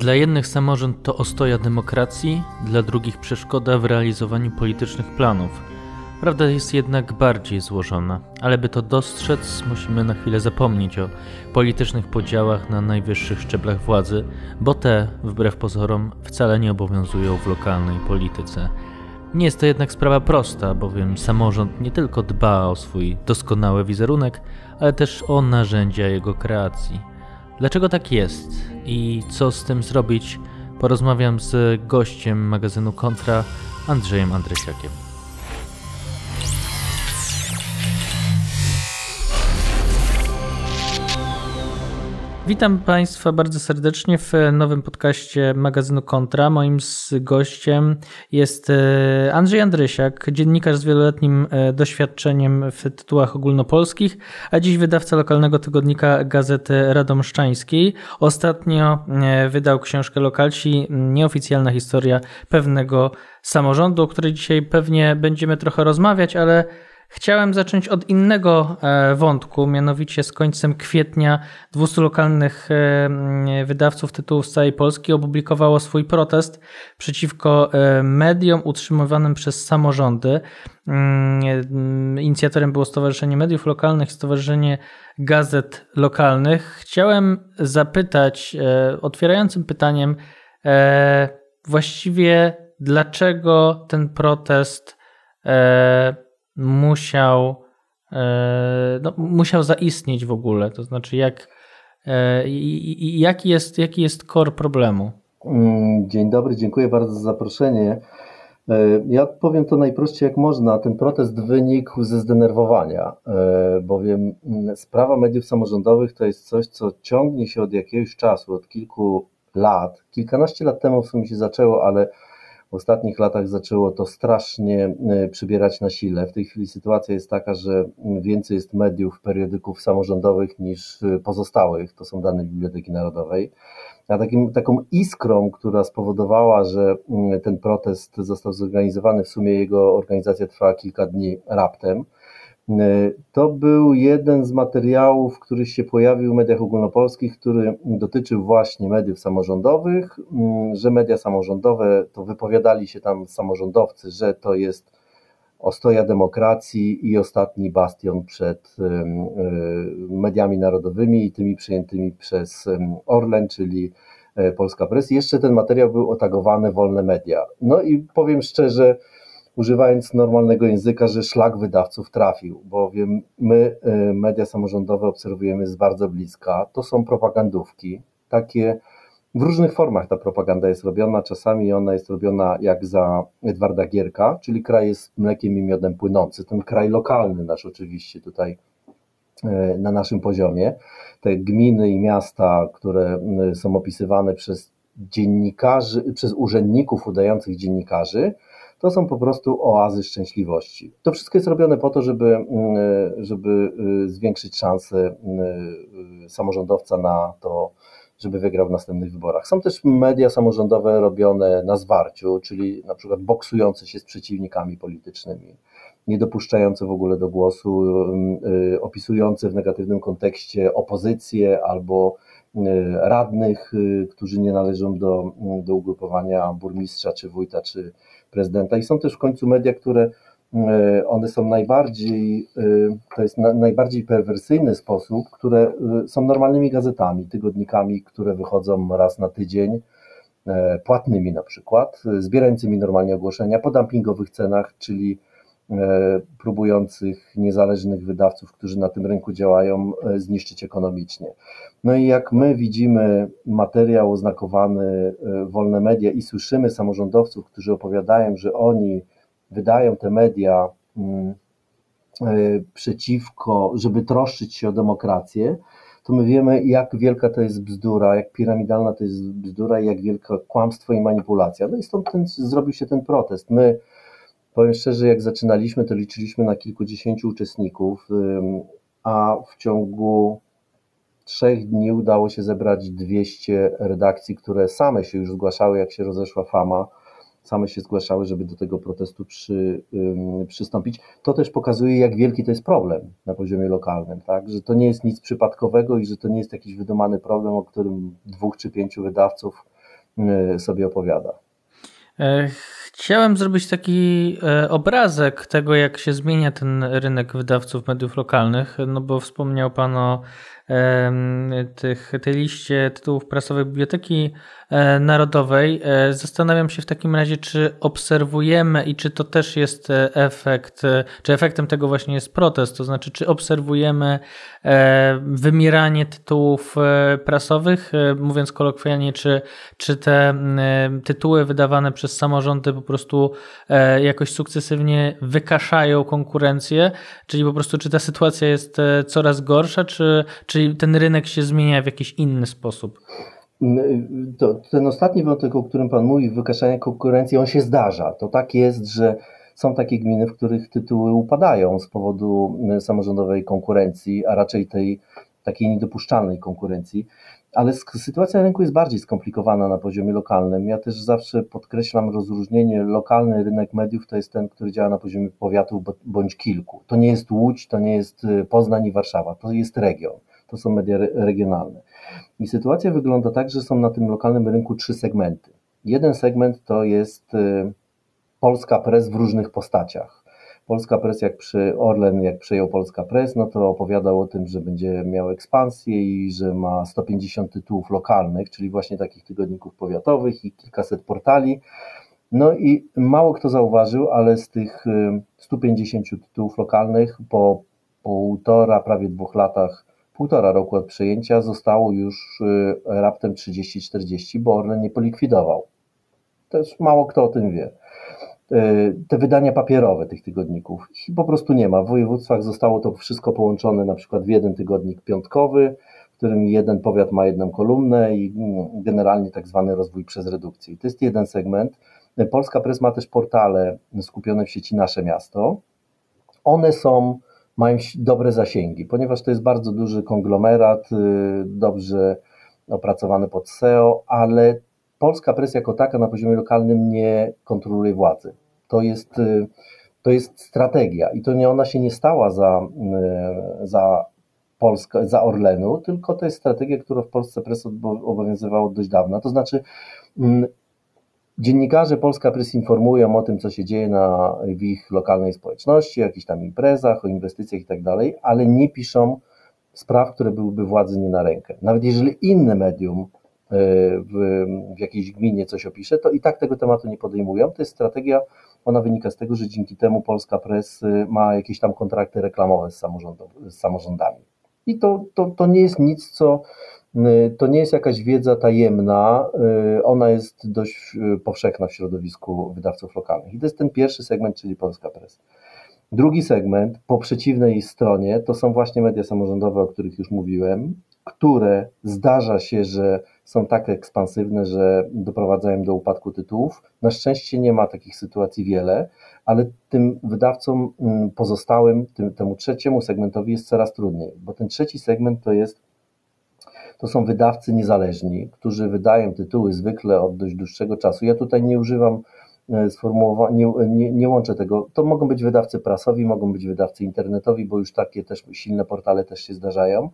Dla jednych samorząd to ostoja demokracji, dla drugich przeszkoda w realizowaniu politycznych planów. Prawda jest jednak bardziej złożona, ale by to dostrzec, musimy na chwilę zapomnieć o politycznych podziałach na najwyższych szczeblach władzy, bo te, wbrew pozorom, wcale nie obowiązują w lokalnej polityce. Nie jest to jednak sprawa prosta, bowiem samorząd nie tylko dba o swój doskonały wizerunek, ale też o narzędzia jego kreacji. Dlaczego tak jest i co z tym zrobić? Porozmawiam z gościem magazynu Kontra, Andrzejem Andrysiakiem. Witam Państwa bardzo serdecznie w nowym podcaście magazynu Kontra. Moim gościem jest e, Andrzej Andrysiak, dziennikarz z wieloletnim e, doświadczeniem w tytułach ogólnopolskich, a dziś wydawca lokalnego tygodnika Gazety Radomszczańskiej. Ostatnio e, wydał książkę Lokalci, nieoficjalna historia pewnego samorządu, o której dzisiaj pewnie będziemy trochę rozmawiać, ale Chciałem zacząć od innego e, wątku, mianowicie z końcem kwietnia 200 lokalnych e, wydawców tytułów z całej Polski opublikowało swój protest przeciwko e, mediom utrzymywanym przez samorządy. Mm, inicjatorem było Stowarzyszenie Mediów Lokalnych, Stowarzyszenie Gazet Lokalnych. Chciałem zapytać, otwierającym pytaniem, właściwie dlaczego ten protest musiał, e, no, musiał zaistnieć w ogóle? To znaczy, jak, e, jaki, jest, jaki jest problemu? Mm, dzień dobry, dziękuję bardzo za zaproszenie. E, ja powiem to najprościej jak można. Ten protest wynikł ze zdenerwowania, bowiem mm, sprawa mediów samorządowych to jest coś, co ciągnie się od jakiegoś czasu, od kilku lat. Kilkanaście lat temu w sumie się zaczęło, ale w ostatnich latach zaczęło to strasznie e, przybierać na sile. W tej chwili sytuacja jest taka, że więcej jest mediów, periodyków samorządowych niż e, pozostałych. To są dane Biblioteki Narodowej. A takim, taką iskrą, która spowodowała, że ten protest został zorganizowany, w sumie jego organizacja trwała kilka dni raptem, to był jeden z materiałów, który się pojawił w mediach ogólnopolskich, który dotyczył właśnie mediów samorządowych, mm, że media samorządowe, to wypowiadali się tam samorządowcy, że to jest ostoja demokracji i ostatni bastion przed e, mediami narodowymi i tymi przyjętymi przez Orlen, czyli e, Polska Press. Jeszcze ten materiał był otagowany wolne media. No i powiem szczerze, używając normalnego języka, że szlak wydawców trafił, bowiem my, y, media samorządowe, obserwujemy z bardzo bliska. To są propagandówki, takie w różnych formach ta propaganda jest robiona. Czasami ona jest robiona jak za Edwarda Gierka, czyli kraj jest mlekiem i miodem płynący. Ten kraj lokalny nasz oczywiście tutaj y, na naszym poziomie. Te gminy i miasta, które y, są opisywane przez dziennikarzy, przez urzędników udających dziennikarzy, to są po prostu oazy szczęśliwości. To wszystko jest robione po to, żeby, mm, żeby y, zwiększyć szanse y, y, samorządowca na to, żeby wygrał w następnych wyborach. Są też media samorządowe robione na zwarciu, czyli na przykład boksujące się z przeciwnikami politycznymi, nie dopuszczające w ogóle do głosu, opisujące w negatywnym kontekście opozycję albo radnych, którzy nie należą do, do ugrupowania burmistrza, czy wójta, czy, prezydenta. I są też w końcu media, które e, one są najbardziej, e, to jest najbardziej perwersyjny sposób, które e, są normalnymi gazetami, tygodnikami, które wychodzą raz na tydzień, płatnymi na przykład, zbierającymi normalnie ogłoszenia po dumpingowych cenach, czyli próbujących niezależnych wydawców, którzy na tym rynku działają, zniszczyć ekonomicznie. No i jak my widzimy materiał oznakowany e, wolne media i słyszymy samorządowców, którzy opowiadają, że oni wydają te media mm, e, przeciwko, żeby troszczyć się o demokrację, to my wiemy, jak wielka to jest bzdura, jak piramidalna to jest bzdura i jak wielka kłamstwo i manipulacja. No i stąd ten, zrobił się ten protest. My, powiem szczerze, jak zaczynaliśmy, to liczyliśmy na kilkudziesięciu uczestników, a w ciągu trzech dni udało się zebrać 200 redakcji, które same się już zgłaszały, jak się rozeszła fama, same się zgłaszały, żeby do tego protestu przy, przystąpić. To też pokazuje, jak wielki to jest problem na poziomie lokalnym, tak? że to nie jest nic przypadkowego i że to nie jest jakiś wydumany problem, o którym dwóch czy pięciu wydawców sobie opowiada. Chciałem zrobić taki obrazek tego, jak się zmienia ten rynek wydawców mediów lokalnych, no bo wspomniał Pan o tych, tej liście tytułów prasowych Biblioteki e, Narodowej. E, zastanawiam się w takim razie, czy obserwujemy i czy to też jest e, efekt, czy efektem tego właśnie jest protest, to znaczy, czy obserwujemy wymieranie tytułów prasowych, mówiąc kolokwialnie, czy, czy te tytuły wydawane przez samorządy po prostu jakoś sukcesywnie wykaszają konkurencję, czyli po prostu, czy ta sytuacja jest coraz gorsza, czy, czy ten rynek się zmienia w jakiś inny sposób? To, ten ostatni wątek, o którym Pan mówi, wykaszanie konkurencji, on się zdarza. To tak jest, że są takie gminy, w których tytuły upadają z powodu e, samorządowej konkurencji, a raczej tej takiej niedopuszczalnej konkurencji. Ale sytuacja rynku jest bardziej skomplikowana na poziomie lokalnym. Ja też zawsze podkreślam rozróżnienie. Lokalny rynek mediów to jest ten, który działa na poziomie powiatu bądź kilku. To nie jest Łódź, to nie jest e, Poznań i Warszawa, to jest region to są media regionalne. I sytuacja wygląda tak, że są na tym lokalnym rynku trzy segmenty. Jeden segment to jest y, Polska Press w różnych postaciach. Polska Press, jak przy Orlen, jak przejął Polska Press, no to opowiadał o tym, że będzie miał ekspansję i że ma 150 tytułów lokalnych, czyli właśnie takich tygodników powiatowych i kilkaset portali. No i mało kto zauważył, ale z tych 150 y, tytułów lokalnych po półtora, prawie dwóch latach półtora roku od przejęcia zostało już y, raptem 30-40, bo Orlen nie polikwidował. Też mało kto o tym wie. Y, te wydania papierowe tych tygodników, ich po prostu nie ma. W województwach zostało to wszystko połączone na przykład w jeden tygodnik piątkowy, w którym jeden powiat ma jedną kolumnę i mm, generalnie tak zwany rozwój przez redukcję. To jest jeden segment. Polska Press ma też portale skupione w sieci Nasze Miasto. One są mają dobre zasięgi, ponieważ to jest bardzo duży konglomerat, y, dobrze opracowany pod SEO, ale polska presja jako taka na poziomie lokalnym nie kontroluje władzy. To jest, y, to jest strategia i to nie ona się nie stała za, y, za Polskę, za Orlenu, tylko to jest strategia, która w Polsce Press obowiązywała dość dawno. To znaczy mm, Dziennikarze Polska Press informują o tym, co się dzieje na, w ich lokalnej społeczności, o jakichś tam imprezach, o inwestycjach i tak dalej, ale nie piszą spraw, które byłyby władzy nie na rękę. Nawet jeżeli inne medium e, w, w jakiejś gminie coś opisze, to i tak tego tematu nie podejmują. To jest strategia, ona wynika z tego, że dzięki temu Polska Press e, ma jakieś tam kontrakty reklamowe z, z samorządami. I to, to, to nie jest nic, co Y, to nie jest jakaś wiedza tajemna, y, ona jest dość y, powszechna w środowisku wydawców lokalnych. I to jest ten pierwszy segment, czyli Polska Press. Drugi segment, po przeciwnej stronie, to są właśnie media samorządowe, o których już mówiłem, które zdarza się, że są tak ekspansywne, że doprowadzają do upadku tytułów. Na szczęście nie ma takich sytuacji wiele, ale tym wydawcom mm, pozostałym, tym, temu trzeciemu segmentowi jest coraz trudniej, bo ten trzeci segment to jest to są wydawcy niezależni, którzy wydają tytuły zwykle od dość dłuższego czasu. Ja tutaj nie używam e, sformułowania, nie, nie, nie, łączę tego. To mogą być wydawcy prasowi, mogą być wydawcy internetowi, bo już takie też silne portale też się zdarzają.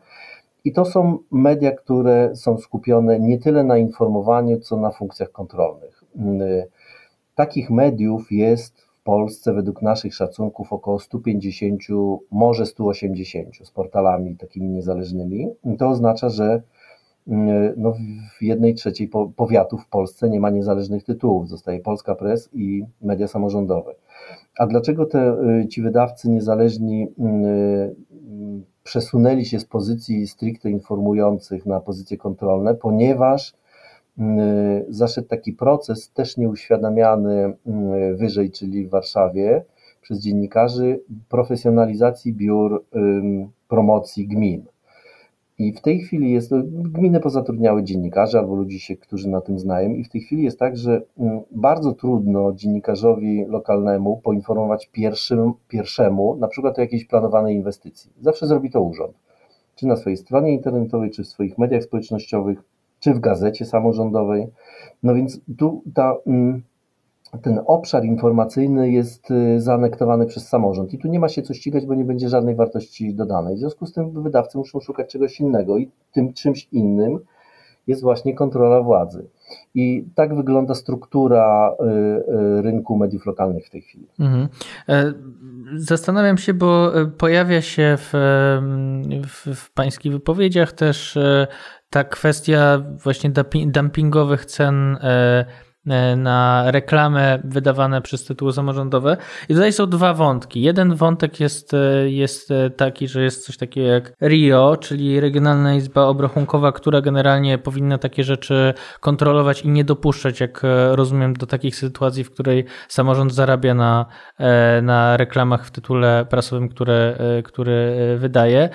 I to są media, które są skupione nie tyle na informowaniu, co na funkcjach kontrolnych. Mm, takich mediów jest w Polsce według naszych szacunków około 150, może 180 z portalami takimi niezależnymi. To oznacza, że Mm, no w jednej trzeciej powiatów w Polsce nie ma niezależnych tytułów. Zostaje Polska Press i media samorządowe. A dlaczego te, y, ci wydawcy niezależni mm, y, przesunęli się z pozycji stricte informujących na pozycje kontrolne? Ponieważ mm, zaszedł taki proces, też nieuświadamiany wyżej, czyli w Warszawie, przez dziennikarzy, profesjonalizacji biur promocji gmin. I w tej chwili jest, gminy pozatrudniały dziennikarzy albo ludzi, się, którzy na tym znają, i w tej chwili jest tak, że mm, bardzo trudno dziennikarzowi lokalnemu poinformować pierwszym, pierwszemu, na przykład o jakiejś planowanej inwestycji. Zawsze zrobi to urząd. Czy na swojej stronie internetowej, czy w swoich mediach społecznościowych, czy w gazecie samorządowej. No więc tu ta mm, ten obszar informacyjny jest y, zaanektowany przez samorząd i tu nie ma się co ścigać, bo nie będzie żadnej wartości dodanej. W związku z tym wydawcy muszą szukać czegoś innego i tym czymś innym jest właśnie kontrola władzy. I tak wygląda struktura y, y, rynku mediów lokalnych w tej chwili. Mhm. E, zastanawiam się, bo e, pojawia się w, w, w pańskich wypowiedziach też e, ta kwestia właśnie dumpingowych cen E, na reklamy wydawane przez tytuły samorządowe. I tutaj są dwa wątki. Jeden wątek jest, e, jest e, taki, że jest coś takiego jak RIO, czyli Regionalna Izba Obrachunkowa, która generalnie powinna takie rzeczy kontrolować i nie dopuszczać, jak rozumiem, do takich sytuacji, w której samorząd zarabia na, na reklamach w tytule prasowym, które, który wydaje.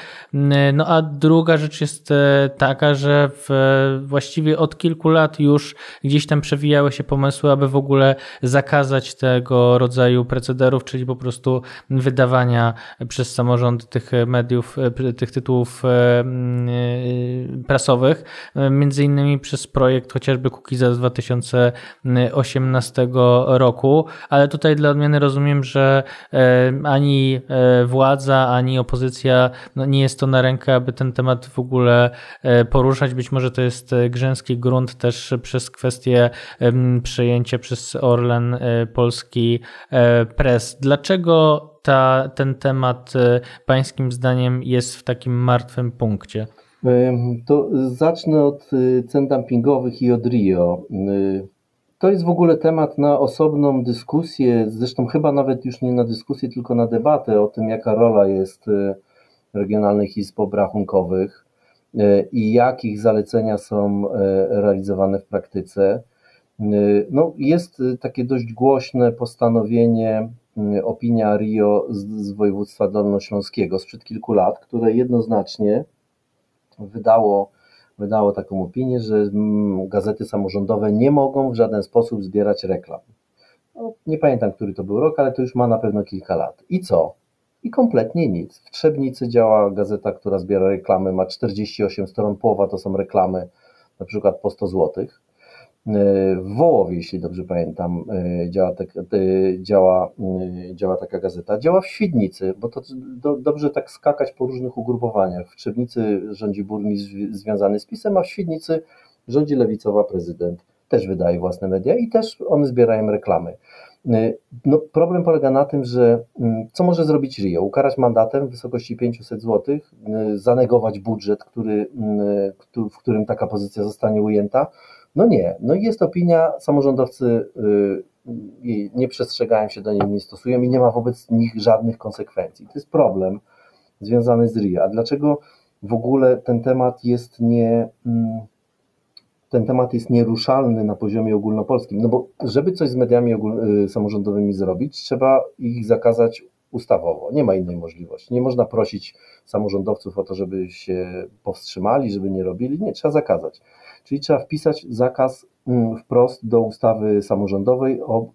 No a druga rzecz jest taka, że w, właściwie od kilku lat już gdzieś tam przewijały się się pomysły, aby w ogóle zakazać tego rodzaju procederów, czyli po prostu wydawania przez samorząd tych mediów, tych tytułów e, e, prasowych, między innymi przez projekt chociażby Cookiesa z 2018 roku, ale tutaj dla odmiany rozumiem, że e, ani władza, ani opozycja no nie jest to na rękę, aby ten temat w ogóle poruszać. Być może to jest grzęski grunt też przez kwestię przejęcie przez Orlen e, polski e, Press. Dlaczego ta, ten temat e, pańskim zdaniem jest w takim martwym punkcie? To zacznę od cen dumpingowych i od Rio. To jest w ogóle temat na osobną dyskusję, zresztą chyba nawet już nie na dyskusję, tylko na debatę o tym, jaka rola jest regionalnych izb obrachunkowych i jakich zalecenia są realizowane w praktyce. Y, no, jest y, takie dość głośne postanowienie, y, opinia RIO z, z województwa dolnośląskiego sprzed kilku lat, które jednoznacznie wydało, wydało taką opinię, że mm, gazety samorządowe nie mogą w żaden sposób zbierać reklam. No, nie pamiętam, który to był rok, ale to już ma na pewno kilka lat. I co? I kompletnie nic. W Trzebnicy działa gazeta, która zbiera reklamy, ma 48 stron, połowa to są reklamy, na przykład po 100 złotych. W Wołowie, jeśli dobrze pamiętam, e, działa, tak, e, działa, e, działa taka gazeta. Działa w Świdnicy, bo to do, dobrze tak skakać po różnych ugrupowaniach. W Trzebnicy rządzi burmistrz związany z PiSem, a w Świdnicy rządzi lewicowa prezydent. Też wydaje własne media i też one zbierają reklamy. No, problem polega na tym, że mm, co może zrobić RIO? Ukarać mandatem w wysokości 500 zł, zanegować budżet, który, mm, w którym taka pozycja zostanie ujęta, no nie, no jest opinia, samorządowcy y, nie przestrzegają się do niej, nie stosują i nie ma wobec nich żadnych konsekwencji. To jest problem związany z RIA. A dlaczego w ogóle ten temat jest nie mm, ten temat jest nieruszalny na poziomie ogólnopolskim? No bo żeby coś z mediami y, samorządowymi zrobić, trzeba ich zakazać ustawowo. Nie ma innej możliwości. Nie można prosić samorządowców o to, żeby się powstrzymali, żeby nie robili. Nie, trzeba zakazać. Czyli trzeba wpisać zakaz mm, wprost do ustawy samorządowej o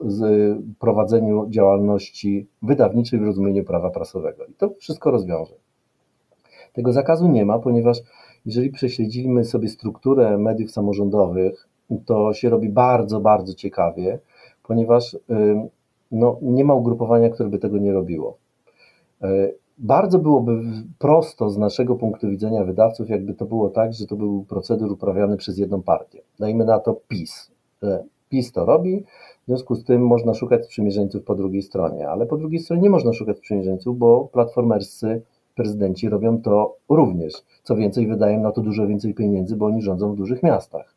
prowadzeniu działalności wydawniczej w rozumieniu prawa prasowego. I to wszystko rozwiąże. Tego zakazu nie ma, ponieważ jeżeli prześledzimy sobie strukturę mediów samorządowych, to się robi bardzo, bardzo ciekawie, ponieważ no, nie ma ugrupowania, które by tego nie robiło. E, bardzo byłoby prosto z naszego punktu widzenia wydawców, jakby to było tak, że to był procedur uprawiany przez jedną partię. Dajmy na to PiS. PiS to robi, w związku z tym można szukać sprzymierzeńców po drugiej stronie, ale po drugiej stronie nie można szukać sprzymierzeńców, bo platformerscy prezydenci robią to również. Co więcej, wydają na to dużo więcej pieniędzy, bo oni rządzą w dużych miastach.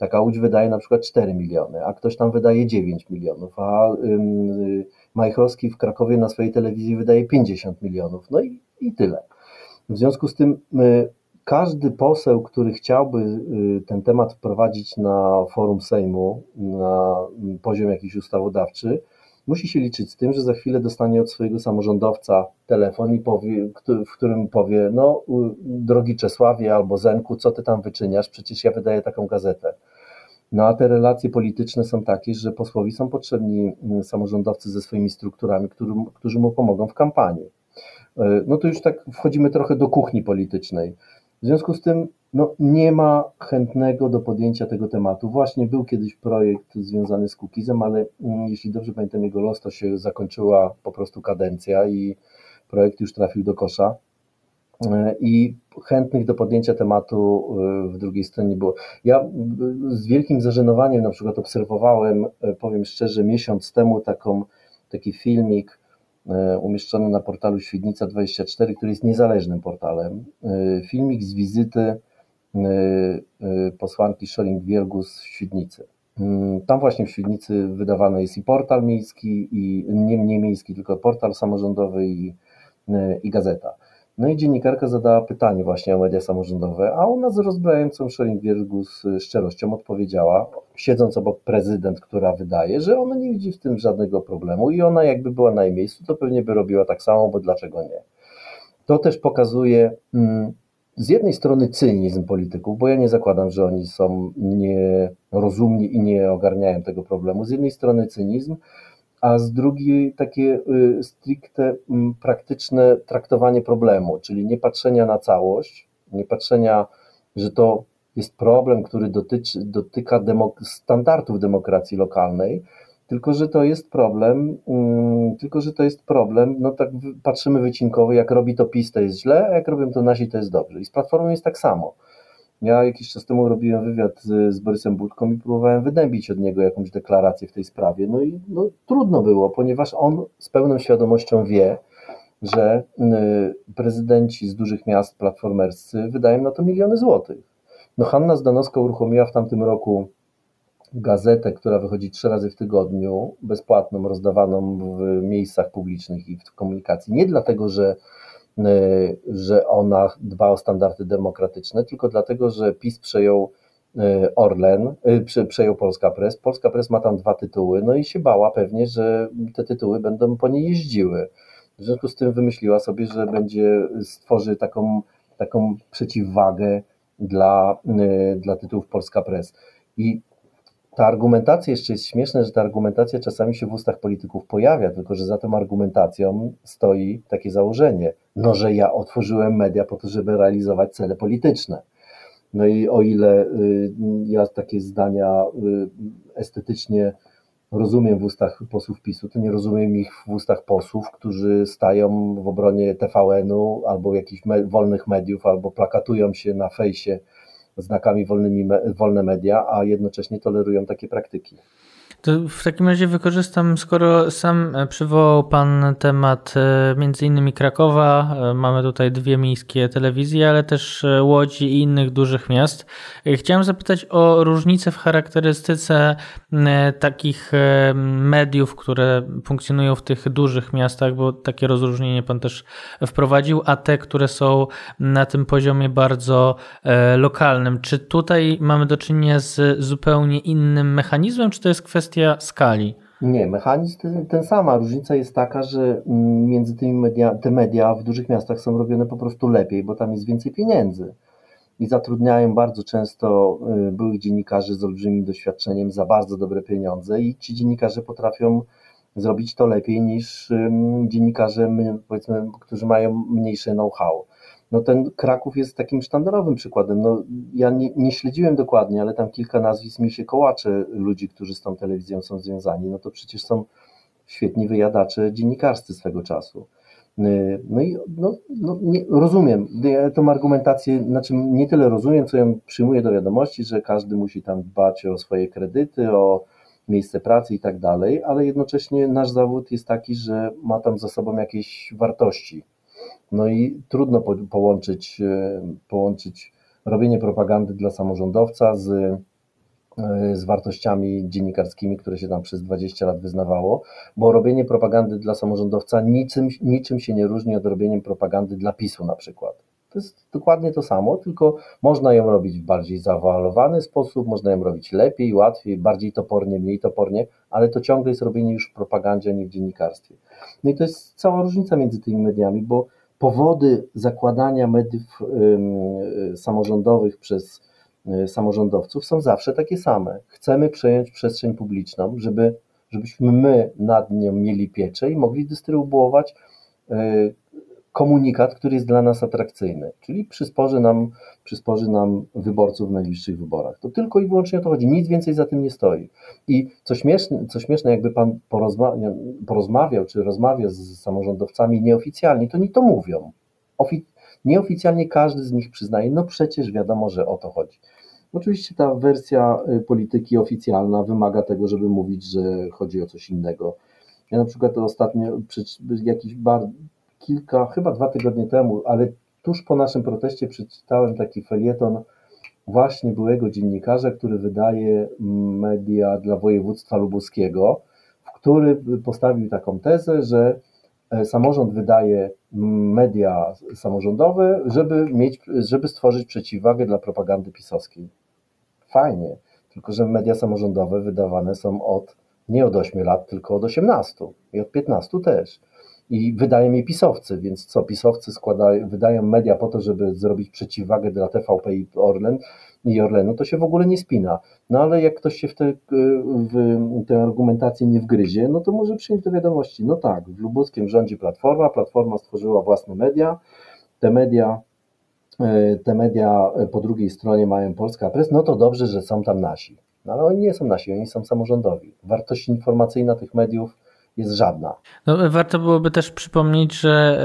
Taka Łódź wydaje na przykład 4 miliony, a ktoś tam wydaje 9 milionów, a yy, Majchrowski w Krakowie na swojej telewizji wydaje 50 milionów. No i, i tyle. W związku z tym y, każdy poseł, który chciałby y, ten temat wprowadzić na forum Sejmu, na poziom jakiś ustawodawczy, musi się liczyć z tym, że za chwilę dostanie od swojego samorządowca telefon i powie, w którym powie, no drogi Czesławie albo Zenku, co ty tam wyczyniasz, przecież ja wydaję taką gazetę. No a te relacje polityczne są takie, że posłowi są potrzebni mm, samorządowcy ze swoimi strukturami, którzy, którzy mu pomogą w kampanii. E, no to już tak wchodzimy trochę do kuchni politycznej. W związku z tym no, nie ma chętnego do podjęcia tego tematu. Właśnie był kiedyś projekt związany z Kukizem, ale mm, jeśli dobrze pamiętam jego los, to się zakończyła po prostu kadencja i projekt już trafił do kosza. I chętnych do podjęcia tematu w drugiej stronie było. Ja z wielkim zażenowaniem na przykład obserwowałem, powiem szczerze, miesiąc temu taką, taki filmik umieszczony na portalu Świdnica24, który jest niezależnym portalem. Filmik z wizyty posłanki Szoling-Wielgus w Świdnicy. Mm, tam właśnie w Świdnicy wydawany jest i portal miejski, i nie, nie miejski, tylko portal samorządowy i, i gazeta. No i dziennikarka zadała pytanie właśnie o media samorządowe, a ona z rozbrajającą Schelling-Wiergu z szczerością odpowiedziała, siedząc obok prezydent, która wydaje, że ona nie widzi w tym żadnego problemu i ona jakby była na jej miejscu, to pewnie by robiła tak samo, bo dlaczego nie. To też pokazuje mm, z jednej strony cynizm polityków, bo ja nie zakładam, że oni są nierozumni i nie ogarniają tego problemu. Z jednej strony cynizm, a z drugiej takie y, stricte mm, praktyczne traktowanie problemu, czyli nie patrzenia na całość, nie patrzenia, że to jest problem, który dotyczy, dotyka demok standardów demokracji lokalnej, tylko że to jest problem, um, tylko że to jest problem, no tak patrzymy wycinkowo, jak robi to PiS to jest źle, a jak robią to nasi to jest dobrze. I z Platformą jest tak samo. Ja jakiś czas temu robiłem wywiad z, z Borysem Budką i próbowałem wydębić od niego jakąś deklarację w tej sprawie. No i no, trudno było, ponieważ on z pełną świadomością wie, że y, prezydenci z dużych miast platformerscy wydają na to miliony złotych. No Hanna Zdanowska uruchomiła w tamtym roku gazetę, która wychodzi trzy razy w tygodniu, bezpłatną, rozdawaną w miejscach publicznych i w komunikacji. Nie dlatego, że że ona dba o standardy demokratyczne, tylko dlatego, że PiS przejął y, Orlen, y, przejął Polska Press. Polska Press ma tam dwa tytuły, no i się bała pewnie, że te tytuły będą po niej jeździły. W związku z tym wymyśliła sobie, że będzie stworzy taką, taką przeciwwagę dla, dla tytułów Polska Press. I ta argumentacja jeszcze jest śmieszna, że ta argumentacja czasami się w ustach polityków pojawia, tylko że za tą argumentacją stoi takie założenie, no że ja otworzyłem media po to, żeby realizować cele polityczne. No i o ile y, ja takie zdania y, estetycznie rozumiem w ustach posłów PiSu, to nie rozumiem ich w ustach posłów, którzy stają w obronie TVN-u albo jakichś wolnych mediów, albo plakatują się na fejsie znakami wolnymi, wolne media, a jednocześnie tolerują takie praktyki. To w takim razie wykorzystam, skoro sam przywołał Pan temat e, między innymi Krakowa, e, mamy tutaj dwie miejskie telewizje, ale też e, Łodzi i innych dużych miast. Chciałem zapytać o różnice w charakterystyce takich mediów, które funkcjonują w tych dużych miastach, bo takie rozróżnienie Pan też wprowadził, a te, które są na tym poziomie bardzo lokalnym. Czy tutaj mamy do czynienia z zupełnie innym mechanizmem, czy to jest kwestia kwestia skali. Nie, mechanizm ten, ten sama. Różnica jest taka, że mm, między tymi media, te media w dużych miastach są robione po prostu lepiej, bo tam jest więcej pieniędzy. I zatrudniają bardzo często y, byłych dziennikarzy z olbrzymim doświadczeniem za bardzo dobre pieniądze i ci dziennikarze potrafią zrobić to lepiej niż dziennikarze, powiedzmy, którzy mają mniejsze know-how no ten Kraków jest takim sztandarowym przykładem. No, ja nie, nie, śledziłem dokładnie, ale tam kilka nazwisk mi się kołacze ludzi, którzy z tą telewizją są związani. No to przecież są świetni wyjadacze dziennikarscy swego czasu. Y, no i no, no, nie, rozumiem ja tą argumentację, znaczy nie tyle rozumiem, co ją przyjmuję do wiadomości, że każdy musi tam dbać o swoje kredyty, o miejsce pracy i tak dalej, ale jednocześnie nasz zawód jest taki, że ma tam za sobą jakieś wartości no i trudno po, połączyć, e, połączyć robienie propagandy dla samorządowca z, e, z wartościami dziennikarskimi, które się tam przez 20 lat wyznawało, bo robienie propagandy dla samorządowca niczym, niczym się nie różni od robienia propagandy dla PiSu na przykład. To jest dokładnie to samo, tylko można ją robić w bardziej zawalowany sposób, można ją robić lepiej, łatwiej, bardziej topornie, mniej topornie, ale to ciągle jest robienie już w propagandzie, a nie w dziennikarstwie. No i to jest cała różnica między tymi mediami, bo powody zakładania mediów samorządowych przez y, samorządowców są zawsze takie same. Chcemy przejąć przestrzeń publiczną, żeby, żebyśmy my nad nią mieli pieczę i mogli dystrybuować y, komunikat, który jest dla nas atrakcyjny, czyli przysporzy nam, przysporzy nam wyborców w najbliższych wyborach. To tylko i wyłącznie o to chodzi, nic więcej za tym nie stoi. I co śmieszne, co śmieszne jakby Pan porozmawiał, czy rozmawia z samorządowcami nieoficjalnie, to oni to mówią. Ofi Nieoficjalnie każdy z nich przyznaje, no przecież wiadomo, że o to chodzi. Oczywiście ta wersja y, polityki oficjalna wymaga tego, żeby mówić, że chodzi o coś innego. Ja na przykład ostatnio, jakiś bar, kilka, chyba dwa tygodnie temu, ale tuż po naszym proteście przeczytałem taki felieton właśnie byłego dziennikarza, który wydaje media dla województwa lubuskiego, w który postawił taką tezę, że e, samorząd wydaje media samorządowe, żeby, mieć, żeby stworzyć przeciwwagę dla propagandy pisowskiej. Fajnie, tylko że media samorządowe wydawane są od nie od 8 lat, tylko od 18 i od 15 też. I wydają je pisowcy, więc co, pisowcy składają, wydają media po to, żeby zrobić przeciwwagę dla TVP i Orlen i Orlenu, to się w ogóle nie spina. No ale jak ktoś się w, te, w tę argumentację nie wgryzie, no to może przyjąć do wiadomości, no tak, w Lubuskiem rządzi Platforma, Platforma stworzyła własne media, te media e, te media po drugiej stronie mają Polska Press, no to dobrze, że są tam nasi. No ale oni nie są nasi, oni są samorządowi. Wartość informacyjna tych mediów jest żadna. No, warto byłoby też przypomnieć, że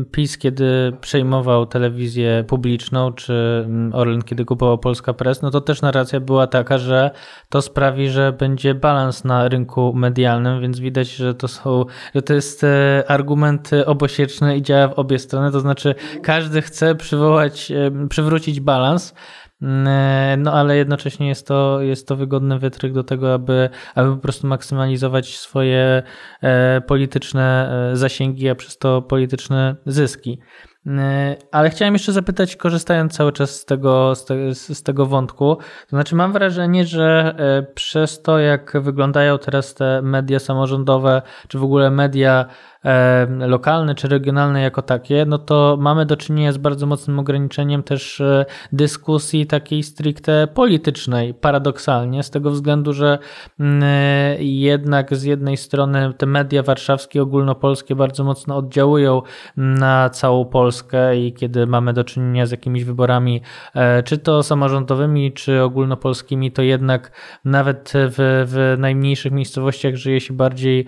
y, PiS, kiedy przejmował telewizję publiczną, czy mm, Orlen, kiedy kupował Polska Press, no to też narracja była taka, że to sprawi, że będzie balans na rynku medialnym, więc widać, że to są, że to jest e, argument obosieczny i działa w obie strony, to znaczy każdy chce przywołać, przywrócić balans, no ale jednocześnie jest to, jest to wygodny wytryk do tego, aby, aby po prostu maksymalizować swoje e, polityczne e, zasięgi, a przez to polityczne zyski. Ale chciałem jeszcze zapytać, korzystając cały czas z tego, z, te, z, tego wątku, to znaczy mam wrażenie, że przez to, jak wyglądają teraz te media samorządowe, czy w ogóle media lokalne czy regionalne jako takie, no to mamy do czynienia z bardzo mocnym ograniczeniem też e, dyskusji takiej stricte politycznej, paradoksalnie, z tego względu, że mm, e, jednak z jednej strony te media warszawskie, ogólnopolskie bardzo mocno oddziałują na całą Polskę i kiedy mamy do czynienia z jakimiś wyborami, e, czy to samorządowymi, czy ogólnopolskimi, to jednak nawet w, w najmniejszych miejscowościach żyje się bardziej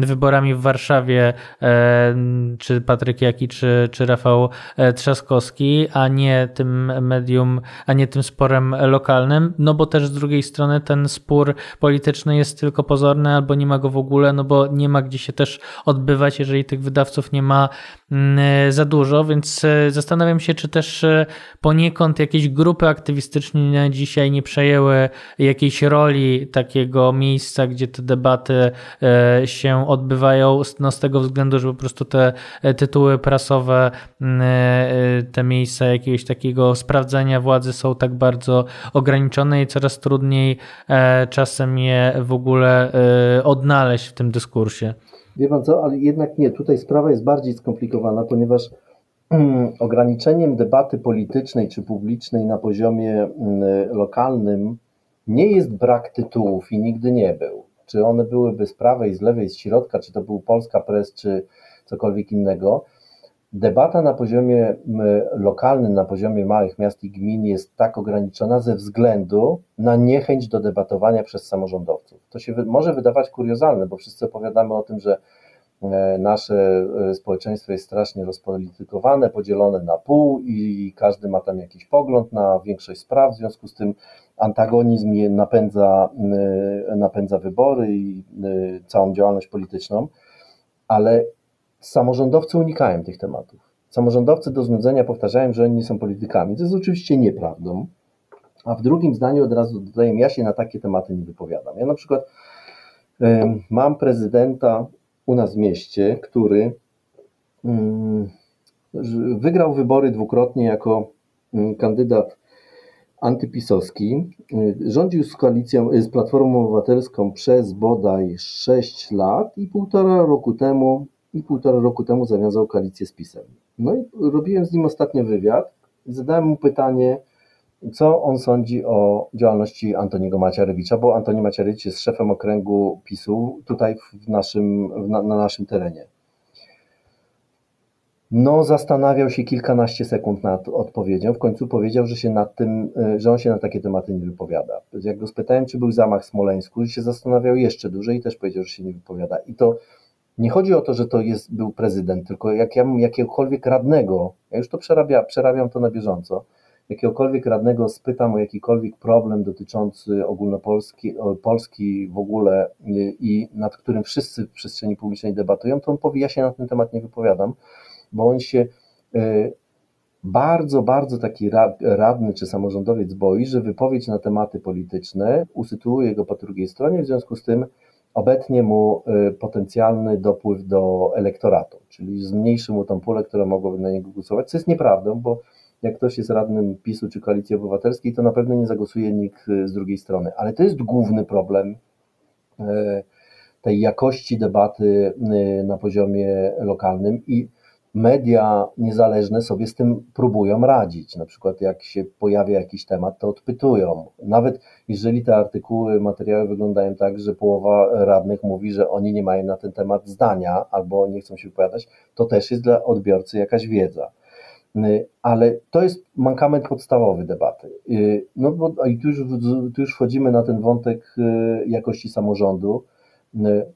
wyborami w Warszawie, e, czy Patryk Jaki, czy, czy Rafał e, Trzaskowski, a nie tym medium, a nie tym sporem lokalnym, no bo też z drugiej strony ten spór polityczny jest tylko pozorny albo nie ma go w ogóle, no bo nie ma gdzie się też odbywać, jeżeli tych wydawców nie ma mm, za dużo, więc e, zastanawiam się, czy też poniekąd jakieś grupy aktywistyczne dzisiaj nie przejęły jakiejś roli takiego miejsca, gdzie te debaty się odbywają, no z tego względu, że po prostu te e, tytuły prasowe, mm, e, e, te miejsca jakiegoś takiego sprawdzania władzy są tak bardzo ograniczone i coraz trudniej czasem je w ogóle odnaleźć w tym dyskursie. Wie pan co, ale jednak nie, tutaj sprawa jest bardziej skomplikowana, ponieważ ograniczeniem debaty politycznej czy publicznej na poziomie mm, lokalnym nie jest brak tytułów i nigdy nie był czy one byłyby z prawej, z lewej, z środka, czy to był Polska Press, czy cokolwiek innego, debata na poziomie lokalnym, na poziomie małych miast i gmin jest tak ograniczona ze względu na niechęć do debatowania przez samorządowców. To się może wydawać kuriozalne, bo wszyscy opowiadamy o tym, że nasze e, społeczeństwo jest strasznie rozpolitykowane, podzielone na pół i każdy ma tam jakiś pogląd na większość spraw, w związku z tym antagonizm napędza, y, napędza wybory i całą działalność polityczną, ale samorządowcy unikają tych tematów. Samorządowcy do znudzenia powtarzają, że oni nie są politykami. To jest oczywiście nieprawdą. A w drugim zdaniu od razu dodaję, ja się na takie tematy nie wypowiadam. Ja na przykład mam prezydenta u nas w mieście, który wygrał wybory dwukrotnie jako kandydat antypisowski. Rządził z koalicją, z Platformą Obywatelską przez bodaj 6 lat i półtora roku temu i półtora roku temu zawiązał koalicję z PiSem. No i robiłem z nim ostatnio wywiad zadałem mu pytanie, co on sądzi o działalności Antoniego Maciarewicza, bo Antoni Maciarewicz jest szefem okręgu PiSu tutaj w naszym, na, na naszym terenie. No, zastanawiał się kilkanaście sekund nad odpowiedzią. W końcu powiedział, że się nad tym, y, że on się na takie tematy nie wypowiada. Jak go spytałem, czy był zamach w Smoleńsku, się zastanawiał jeszcze dłużej i też powiedział, że się nie wypowiada. I to nie chodzi o to, że to jest, był prezydent, tylko jak ja mam jakiegokolwiek radnego, ja już to przerabia, przerabiam to na bieżąco, jakiegokolwiek radnego spytam o jakikolwiek problem dotyczący ogólnopolski Polski w ogóle i nad którym wszyscy w przestrzeni publicznej debatują, to on powie, ja się na ten temat nie wypowiadam, bo on się e, bardzo, bardzo taki radny czy samorządowiec boi, że wypowiedź na tematy polityczne usytuuje go po drugiej stronie, w związku z tym obetnie mu e, potencjalny dopływ do elektoratu, czyli zmniejszy mu tą pulę, która mogłaby na niego głosować, co jest nieprawdą, bo jak ktoś jest radnym PiSu czy Koalicji Obywatelskiej, to na pewno nie zagłosuje nikt e, z drugiej strony. Ale to jest główny problem tej jakości debaty na poziomie lokalnym i media niezależne sobie z tym próbują radzić. Na przykład jak się pojawia jakiś temat, to odpytują. Nawet jeżeli te artykuły, materiały wyglądają tak, że połowa radnych mówi, że oni nie mają na ten temat zdania albo nie chcą się wypowiadać, to też jest dla odbiorcy jakaś wiedza. Ale to jest mankament podstawowy debaty. No bo tu już, tu już wchodzimy na ten wątek y, jakości samorządu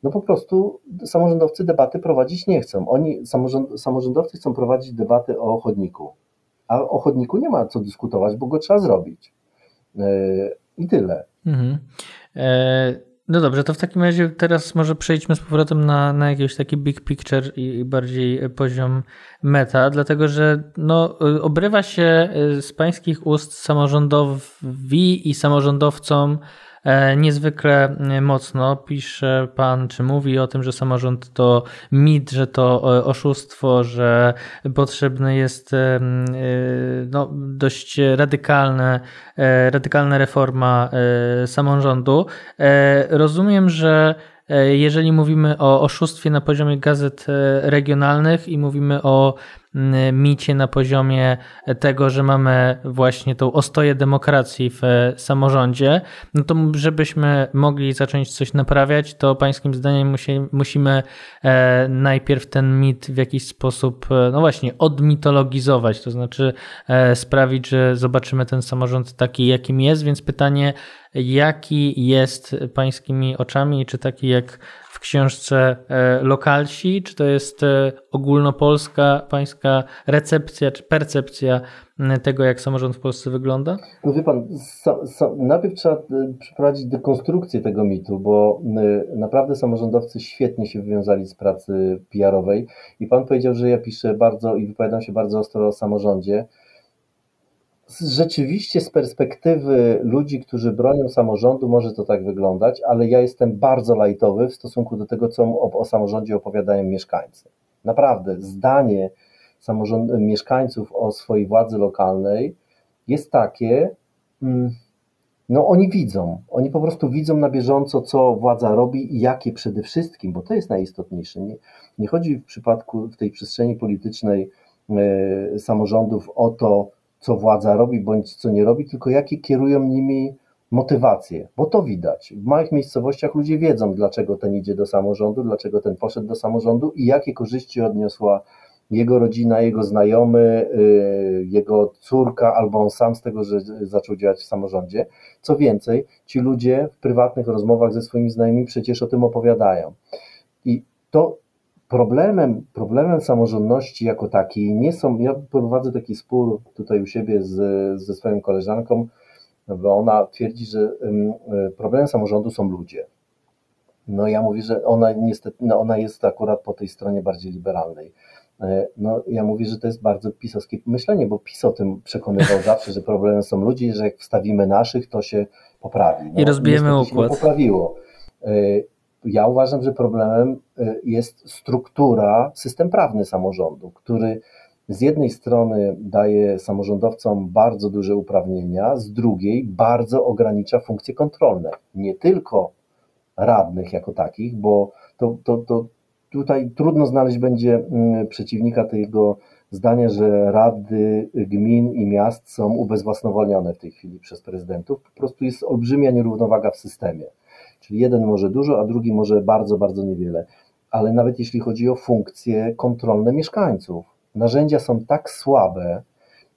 no po prostu samorządowcy debaty prowadzić nie chcą. Oni, samorząd, samorządowcy chcą prowadzić debaty o chodniku, a o chodniku nie ma co dyskutować, bo go trzeba zrobić. I tyle. Mhm. E no dobrze, to w takim razie teraz może przejdźmy z powrotem na, na jakiś taki big picture i, i bardziej poziom meta, dlatego że no, obrywa się z pańskich ust samorządowi i samorządowcom E, niezwykle e, mocno. Pisze pan, czy mówi o tym, że samorząd to mit, że to e, oszustwo, że potrzebne jest no, dość radykalne, radykalna reforma samorządu. Rozumiem, że jeżeli mówimy o oszustwie na poziomie gazet regionalnych i mówimy o micie na poziomie tego, że mamy właśnie tą ostoję demokracji w samorządzie, no to żebyśmy mogli zacząć coś naprawiać, to pańskim zdaniem musi, musimy e, najpierw ten mit w jakiś sposób, e, no właśnie, odmitologizować, to znaczy e, sprawić, że zobaczymy ten samorząd taki, jakim jest, więc pytanie, jaki jest pańskimi oczami, czy taki jak w książce e, Lokalsi, czy to jest e, ogólnopolska pańska recepcja czy percepcja tego, jak samorząd w Polsce wygląda? No wie pan, sa, sa, najpierw trzeba e, przeprowadzić dekonstrukcję tego mitu, bo naprawdę samorządowcy świetnie się wywiązali z pracy PR-owej i pan powiedział, że ja piszę bardzo i wypowiadam się bardzo ostro o samorządzie rzeczywiście z perspektywy ludzi, którzy bronią samorządu, może to tak wyglądać, ale ja jestem bardzo lajtowy w stosunku do tego, co o, o samorządzie opowiadają mieszkańcy. Naprawdę, zdanie samorząd, mieszkańców o swojej władzy lokalnej jest takie, mm, no oni widzą, oni po prostu widzą na bieżąco, co władza robi i jakie przede wszystkim, bo to jest najistotniejsze. Nie, nie chodzi w przypadku w tej przestrzeni politycznej y, samorządów o to, co władza robi bądź co nie robi, tylko jakie kierują nimi motywacje, bo to widać. W małych miejscowościach ludzie wiedzą, dlaczego ten idzie do samorządu, dlaczego ten poszedł do samorządu i jakie korzyści odniosła jego rodzina, jego znajomy, y, jego córka, albo on sam z tego, że zaczął działać w samorządzie. Co więcej, ci ludzie w prywatnych rozmowach ze swoimi znajomymi przecież o tym opowiadają. I to Problemem, problemem samorządności jako takiej nie są, ja prowadzę taki spór tutaj u siebie z, ze swoją koleżanką, bo ona twierdzi, że problemem samorządu są ludzie. No ja mówię, że ona niestety, no ona jest akurat po tej stronie bardziej liberalnej. E, no ja mówię, że to jest bardzo pisowskie myślenie, bo PiS o tym przekonywał zawsze, że problemem są ludzie, że jak wstawimy naszych, to się poprawi. No, I rozbijemy układ. Się poprawiło. E, ja uważam, że problemem y, jest struktura, system prawny samorządu, który z jednej strony daje samorządowcom bardzo duże uprawnienia, z drugiej bardzo ogranicza funkcje kontrolne. Nie tylko radnych jako takich, bo to, to, to tutaj trudno znaleźć będzie mm, przeciwnika tego zdania, że rady gmin i miast są ubezwłasnowolnione w tej chwili przez prezydentów. Po prostu jest olbrzymia nierównowaga w systemie. Czyli jeden może dużo, a drugi może bardzo, bardzo niewiele. Ale nawet jeśli chodzi o funkcje kontrolne mieszkańców, narzędzia są tak słabe,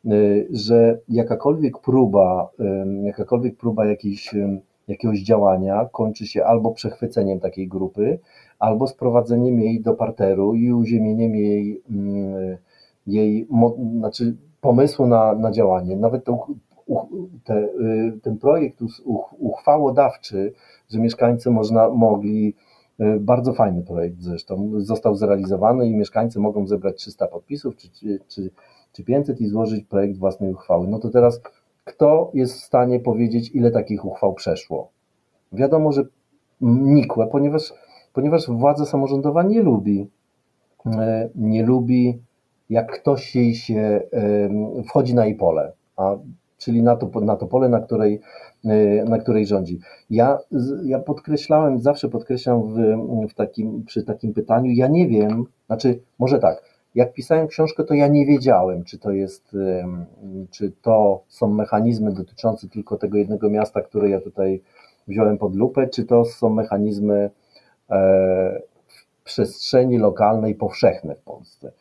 y, że jakakolwiek próba, y, jakakolwiek próba jakiejś, y, jakiegoś działania kończy się albo przechwyceniem takiej grupy, albo sprowadzeniem jej do parteru i uziemieniem jej, mm, jej znaczy pomysłu na, na działanie. Nawet to, te, y, ten projekt uchwałodawczy, że mieszkańcy można, mogli, y, bardzo fajny projekt zresztą, został zrealizowany i mieszkańcy mogą zebrać 300 podpisów czy, czy, czy 500 i złożyć projekt własnej uchwały. No to teraz kto jest w stanie powiedzieć, ile takich uchwał przeszło? Wiadomo, że nikłe, ponieważ, ponieważ władza samorządowa nie lubi, e, nie lubi, jak ktoś jej się wchodzi na jej pole, a, czyli na to, na to pole, na której, e, na której rządzi. Ja, ja podkreślałem, zawsze podkreślam w, w takim, przy takim pytaniu, ja nie wiem, znaczy może tak, jak pisałem książkę, to ja nie wiedziałem, czy to jest, czy to są mechanizmy dotyczące tylko tego jednego miasta, które ja tutaj wziąłem pod lupę, czy to są mechanizmy e, w przestrzeni lokalnej powszechne w Polsce.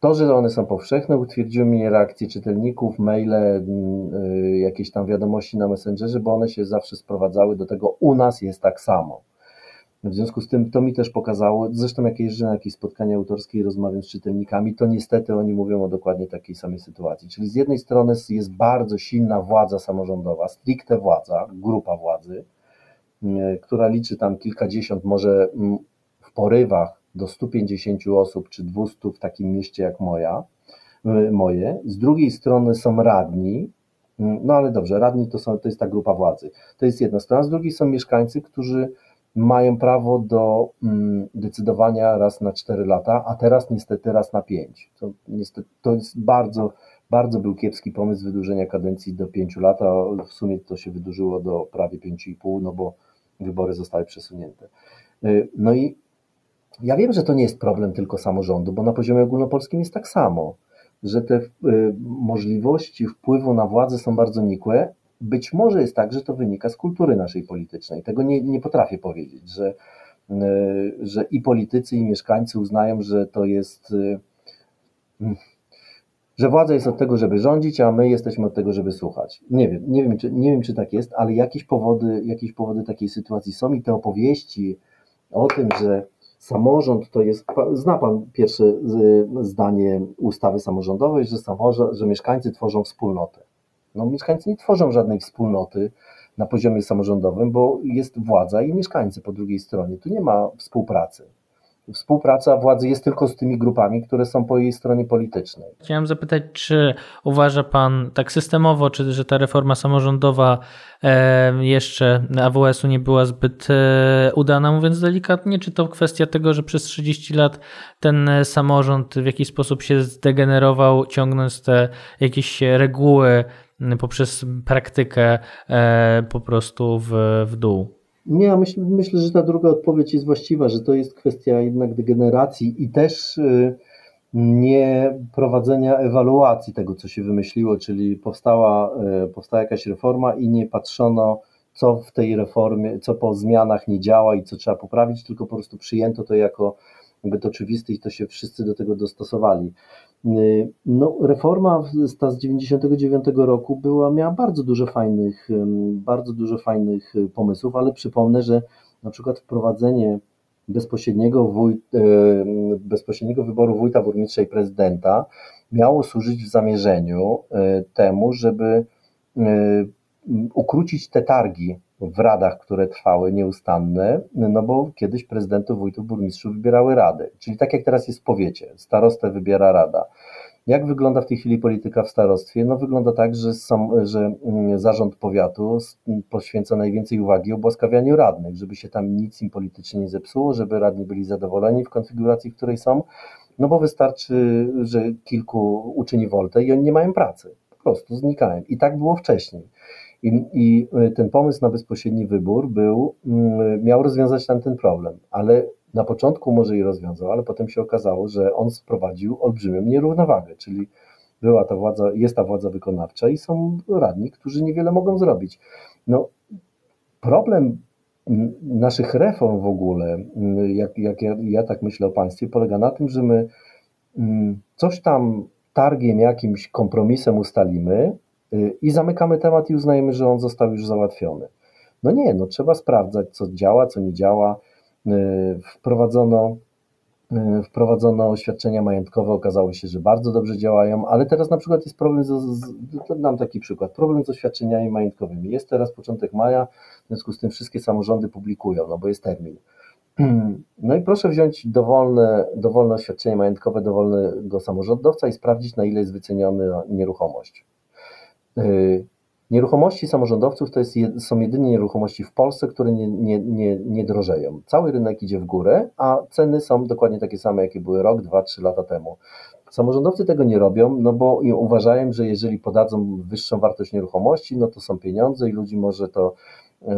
To, że one są powszechne, utwierdziły mnie reakcje czytelników, maile, y, jakieś tam wiadomości na Messengerze, bo one się zawsze sprowadzały do tego, u nas jest tak samo. W związku z tym to mi też pokazało, zresztą jak jeżdżę na jakieś spotkania autorskie i rozmawiam z czytelnikami, to niestety oni mówią o dokładnie takiej samej sytuacji. Czyli z jednej strony jest bardzo silna władza samorządowa, stricte władza, grupa władzy, mm, która liczy tam kilkadziesiąt, może mm, w porywach do 150 osób czy 200 w takim mieście jak moja, y, moje. Z drugiej strony są radni, mm, no ale dobrze, radni to, są, to jest ta grupa władzy. To jest jedna strona, z drugiej są mieszkańcy, którzy mają prawo do mm, decydowania raz na 4 lata, a teraz niestety raz na 5. To, niestety, to jest bardzo, bardzo był kiepski pomysł wydłużenia kadencji do 5 lat, a w sumie to się wydłużyło do prawie 5,5, no bo wybory zostały przesunięte. Y, no i ja wiem, że to nie jest problem tylko samorządu, bo na poziomie ogólnopolskim jest tak samo, że te y, możliwości wpływu na władzę są bardzo nikłe, być może jest tak, że to wynika z kultury naszej politycznej. Tego nie, nie potrafię powiedzieć, że, e, że i politycy, i mieszkańcy uznają, że to jest. E, że władza jest od tego, żeby rządzić, a my jesteśmy od tego, żeby słuchać. Nie wiem, nie wiem, czy, nie wiem, czy tak jest, ale jakieś powody, jakieś powody takiej sytuacji są i te opowieści o tym, że samorząd to jest. Zna Pan pierwsze zdanie ustawy samorządowej, że, samorząd, że mieszkańcy tworzą wspólnotę. No, mieszkańcy nie tworzą żadnej wspólnoty na poziomie samorządowym, bo jest władza i mieszkańcy po drugiej stronie. Tu nie ma współpracy. Współpraca władzy jest tylko z tymi grupami, które są po jej stronie politycznej. Chciałem zapytać, czy uważa Pan tak systemowo, czy że ta reforma samorządowa e, jeszcze AWS-u nie była zbyt e, udana, mówiąc delikatnie, czy to kwestia tego, że przez 30 lat ten samorząd w jakiś sposób się zdegenerował, ciągnąc te jakieś reguły poprzez praktykę e, po prostu w, w dół? Nie, ja myśl, myślę, że ta druga odpowiedź jest właściwa, że to jest kwestia jednak degeneracji i też y, nie prowadzenia ewaluacji tego, co się wymyśliło, czyli powstała, y, powstała jakaś reforma i nie patrzono, co w tej reformie, co po zmianach nie działa i co trzeba poprawić, tylko po prostu przyjęto to jako byt oczywisty i to się wszyscy do tego dostosowali. Y, no, reforma z 99 roku była, miała bardzo dużo fajnych, bardzo dużo fajnych y, pomysłów, ale przypomnę, że na przykład wprowadzenie bezpośredniego, wójt, bezpośredniego wyboru wójta, burmistrza i prezydenta miało służyć w zamierzeniu y, temu, żeby ukrócić te targi w radach, które trwały nieustanne, no bo kiedyś prezydentów, wójtów, burmistrzów wybierały rady. Czyli tak jak teraz jest w powiecie, starostę wybiera rada. Jak wygląda w tej chwili polityka w starostwie? No wygląda tak, że, sam, że mm, zarząd powiatu poświęca najwięcej uwagi obłaskawianiu radnych, żeby się tam nic im politycznie nie zepsuło, żeby radni byli zadowoleni w konfiguracji, w której są, no bo wystarczy, że kilku uczyni woltę i oni nie mają pracy. Po prostu znikają. I tak było wcześniej. I, I, y, ten pomysł na bezpośredni wybór był, mm, miał rozwiązać tam ten problem, ale na początku może i rozwiązał, ale potem się okazało, że on sprowadził olbrzymią nierównowagę, czyli była ta władza, jest ta władza wykonawcza i są radni, którzy niewiele mogą zrobić. No, problem naszych reform w ogóle, jak, jak ja, ja tak myślę o państwie, polega na tym, że my mm, coś tam targiem, jakimś kompromisem ustalimy, i zamykamy temat i uznajemy, że on został już załatwiony. No nie, no trzeba sprawdzać, co działa, co nie działa. Wprowadzono wprowadzono oświadczenia majątkowe, okazało się, że bardzo dobrze działają, ale teraz na przykład jest problem, z, z, dam taki przykład, problem z oświadczeniami majątkowymi. Jest teraz początek maja, w związku z tym wszystkie samorządy publikują, no bo jest termin. No i proszę wziąć dowolne, dowolne oświadczenie majątkowe dowolnego samorządowca i sprawdzić, na ile jest wyceniona nieruchomość. Y, nieruchomości samorządowców to jest, są jedynie nieruchomości w Polsce, które nie, nie, nie, nie drożeją. Cały rynek idzie w górę, a ceny są dokładnie takie same, jakie były rok, dwa, trzy lata temu. Samorządowcy tego nie robią, no bo uważają, że jeżeli podadzą wyższą wartość nieruchomości, no to są pieniądze i ludzi może to, yy,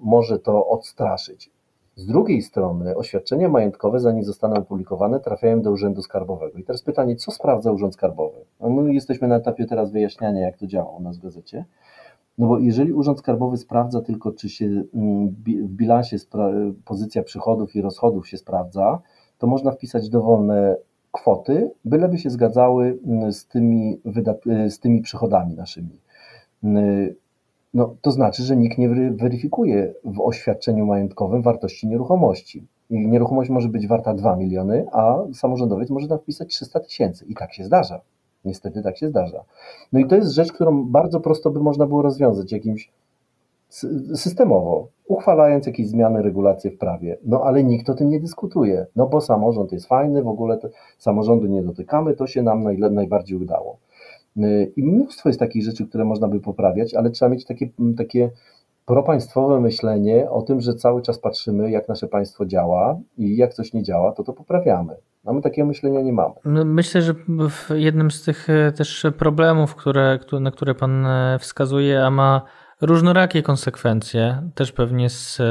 może to odstraszyć. Z drugiej strony oświadczenia majątkowe, zanim zostaną opublikowane, trafiają do Urzędu Skarbowego. I teraz pytanie, co sprawdza Urząd Skarbowy? No my jesteśmy na etapie teraz wyjaśniania, jak to działa u nas w gazecie. No bo jeżeli Urząd Skarbowy sprawdza tylko, czy się mm, w bilansie pozycja przychodów i rozchodów się sprawdza, to można wpisać dowolne kwoty, byleby się zgadzały mm, z tymi, z tymi przychodami naszymi. No, to znaczy, że nikt nie weryfikuje w oświadczeniu majątkowym wartości nieruchomości. I nieruchomość może być warta 2 miliony, a samorządowiec może tam wpisać 300 tysięcy. I tak się zdarza. Niestety tak się zdarza. No i to jest rzecz, którą bardzo prosto by można było rozwiązać jakimś systemowo, uchwalając jakieś zmiany, regulacje w prawie. No ale nikt o tym nie dyskutuje, no bo samorząd jest fajny, w ogóle samorządu nie dotykamy, to się nam najbardziej udało. Y, I mnóstwo jest takich rzeczy, które można by poprawiać, ale trzeba mieć takie, takie propaństwowe myślenie o tym, że cały czas patrzymy, jak nasze państwo działa i jak coś nie działa, to to poprawiamy. A my takiego myślenia nie mamy. No, myślę, że jednym z tych e, też problemów, które, na które Pan e, wskazuje, a ma różnorakie konsekwencje, też pewnie z, e,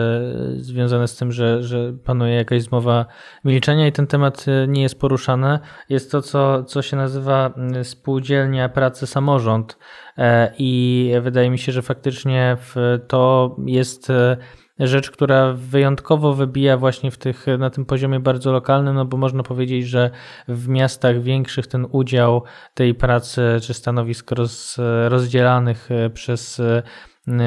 związane z tym, że, że panuje jakaś zmowa milczenia i ten temat e, nie jest poruszany. Jest to, co, co się nazywa spółdzielnia pracy samorząd e, i wydaje mi się, że faktycznie to jest rzecz, która wyjątkowo wybija właśnie w tych, na tym poziomie bardzo lokalnym, no bo można powiedzieć, że w miastach większych ten udział tej pracy czy stanowisk roz, rozdzielanych przez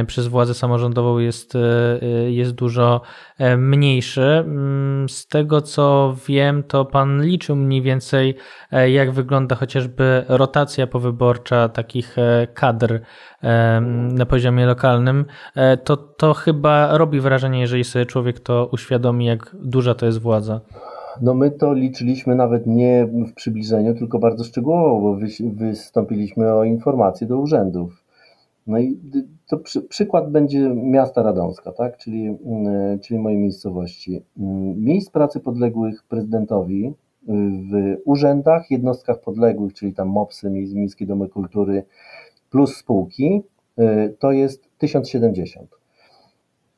przez władzę samorządową jest, y, y, jest dużo e, mniejszy. Mm, z tego co wiem, to pan liczył mniej więcej, e, jak wygląda chociażby rotacja powyborcza takich e, kadr na poziomie lokalnym. To, to chyba robi wrażenie, jeżeli sobie człowiek to uświadomi, jak duża to jest władza. No my to liczyliśmy nawet nie w przybliżeniu, tylko bardzo szczegółowo, bo wystąpiliśmy o informacje do urzędów. No i to przy, przykład będzie miasta Radomska, tak? czyli, mm, czyli mojej miejscowości. Mm, miejsc pracy podległych prezydentowi y, w urzędach, jednostkach podległych, czyli tam MOPSy, Miejskie Domy Kultury plus spółki, y, to jest 1070.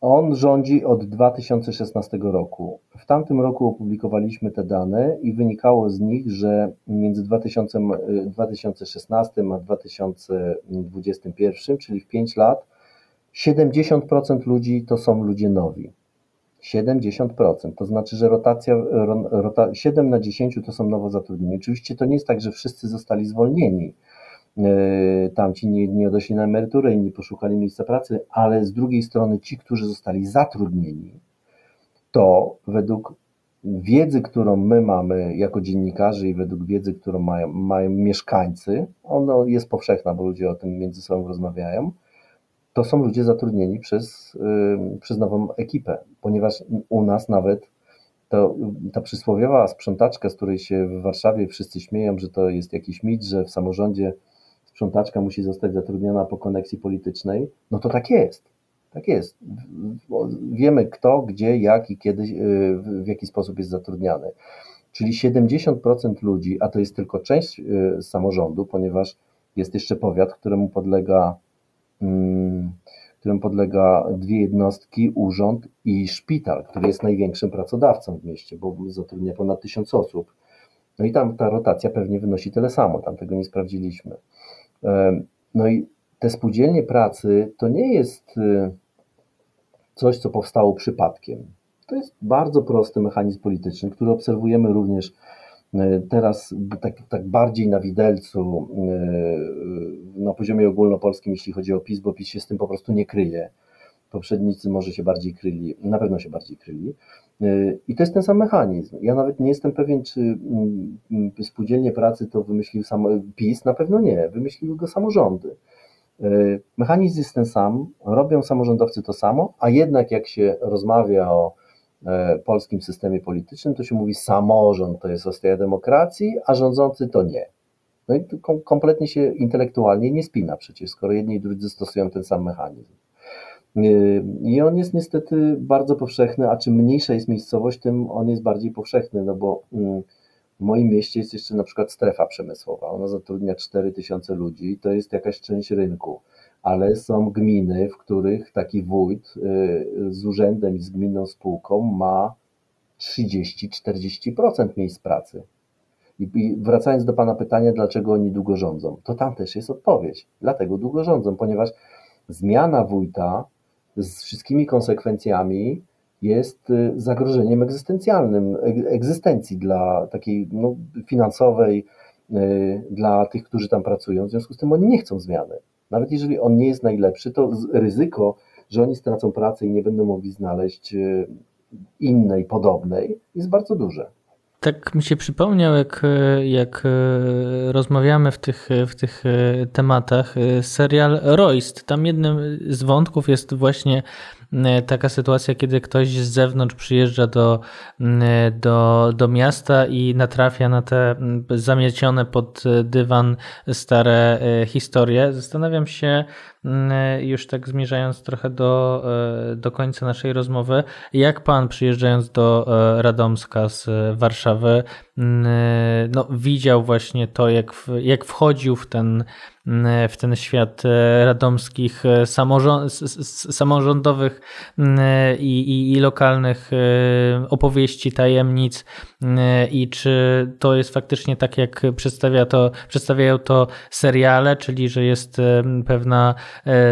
On rządzi od 2016 roku. W tamtym roku opublikowaliśmy te dane i wynikało z nich, że między 2000, 2016 a 2021, czyli w 5 lat, 70% ludzi to są ludzie nowi. 70%. To znaczy, że rotacja, rota, 7 na 10 to są nowo zatrudnieni. Oczywiście to nie jest tak, że wszyscy zostali zwolnieni tamci nie, nie odeszli na emeryturę nie poszukali miejsca pracy, ale z drugiej strony ci, którzy zostali zatrudnieni, to według wiedzy, którą my mamy jako dziennikarze i według wiedzy, którą mają, mają mieszkańcy, ona jest powszechna, bo ludzie o tym między sobą rozmawiają, to są ludzie zatrudnieni przez, yy, przez nową ekipę, ponieważ u nas nawet to, ta przysłowiowa sprzątaczka, z której się w Warszawie wszyscy śmieją, że to jest jakiś mit, że w samorządzie sprzątaczka musi zostać zatrudniona po koneksji politycznej, no to tak jest. Tak jest. Wiemy kto, gdzie, jak i kiedy, y, w jaki sposób jest zatrudniany. Czyli 70% ludzi, a to jest tylko część y, samorządu, ponieważ jest jeszcze powiat, któremu podlega, mm, podlega dwie jednostki, urząd i szpital, który jest największym pracodawcą w mieście, bo zatrudnia ponad tysiąc osób. No i tam ta rotacja pewnie wynosi tyle samo, tam tego nie sprawdziliśmy. No i te spółdzielnie pracy to nie jest y, coś, co powstało przypadkiem. To jest bardzo prosty mechanizm polityczny, który obserwujemy również y, teraz tak, tak bardziej na widelcu, y, na poziomie ogólnopolskim, jeśli chodzi o PiS, bo PiS się z tym po prostu nie kryje. Poprzednicy może się bardziej kryli, na pewno się bardziej kryli. I to jest ten sam mechanizm. Ja nawet nie jestem pewien, czy mm, mm, spółdzielnie pracy to wymyślił sam PiS, na pewno nie, wymyśliły go samorządy. Mechanizm jest ten sam, robią samorządowcy to samo, a jednak jak się rozmawia o e, polskim systemie politycznym, to się mówi samorząd to jest ostoja demokracji, a rządzący to nie. No i to kompletnie się intelektualnie nie spina przecież, skoro jedni i drudzy stosują ten sam mechanizm. Yy, I on jest niestety bardzo powszechny, a czym mniejsza jest miejscowość, tym on jest bardziej powszechny, no bo mm, w moim mieście jest jeszcze na przykład strefa przemysłowa. Ona zatrudnia 4000 ludzi, to jest jakaś część rynku, ale są gminy, w których taki wójt yy, z urzędem i z gminną spółką ma 30-40% miejsc pracy. I wracając do Pana pytania, dlaczego oni długo rządzą, to tam też jest odpowiedź. Dlatego długo rządzą, ponieważ zmiana wójta z wszystkimi konsekwencjami jest y, zagrożeniem egzystencjalnym, egzystencji dla takiej no, finansowej, y, dla tych, którzy tam pracują. W związku z tym oni nie chcą zmiany. Nawet jeżeli on nie jest najlepszy, to ryzyko, że oni stracą pracę i nie będą mogli znaleźć y, innej, podobnej, jest bardzo duże. Tak mi się przypomniał, jak, jak rozmawiamy w tych, w tych tematach, serial Royst. Tam jednym z wątków jest właśnie taka sytuacja, kiedy ktoś z zewnątrz przyjeżdża do, do, do miasta i natrafia na te zamiecione pod dywan stare historie. Zastanawiam się, już tak zmierzając trochę do, do końca naszej rozmowy, jak pan przyjeżdżając do Radomska z Warszawy, no, widział właśnie to, jak, jak wchodził w ten, w ten świat radomskich samorządowych i, i, i lokalnych opowieści, tajemnic i czy to jest faktycznie tak, jak przedstawia to, przedstawiają to seriale, czyli że jest pewna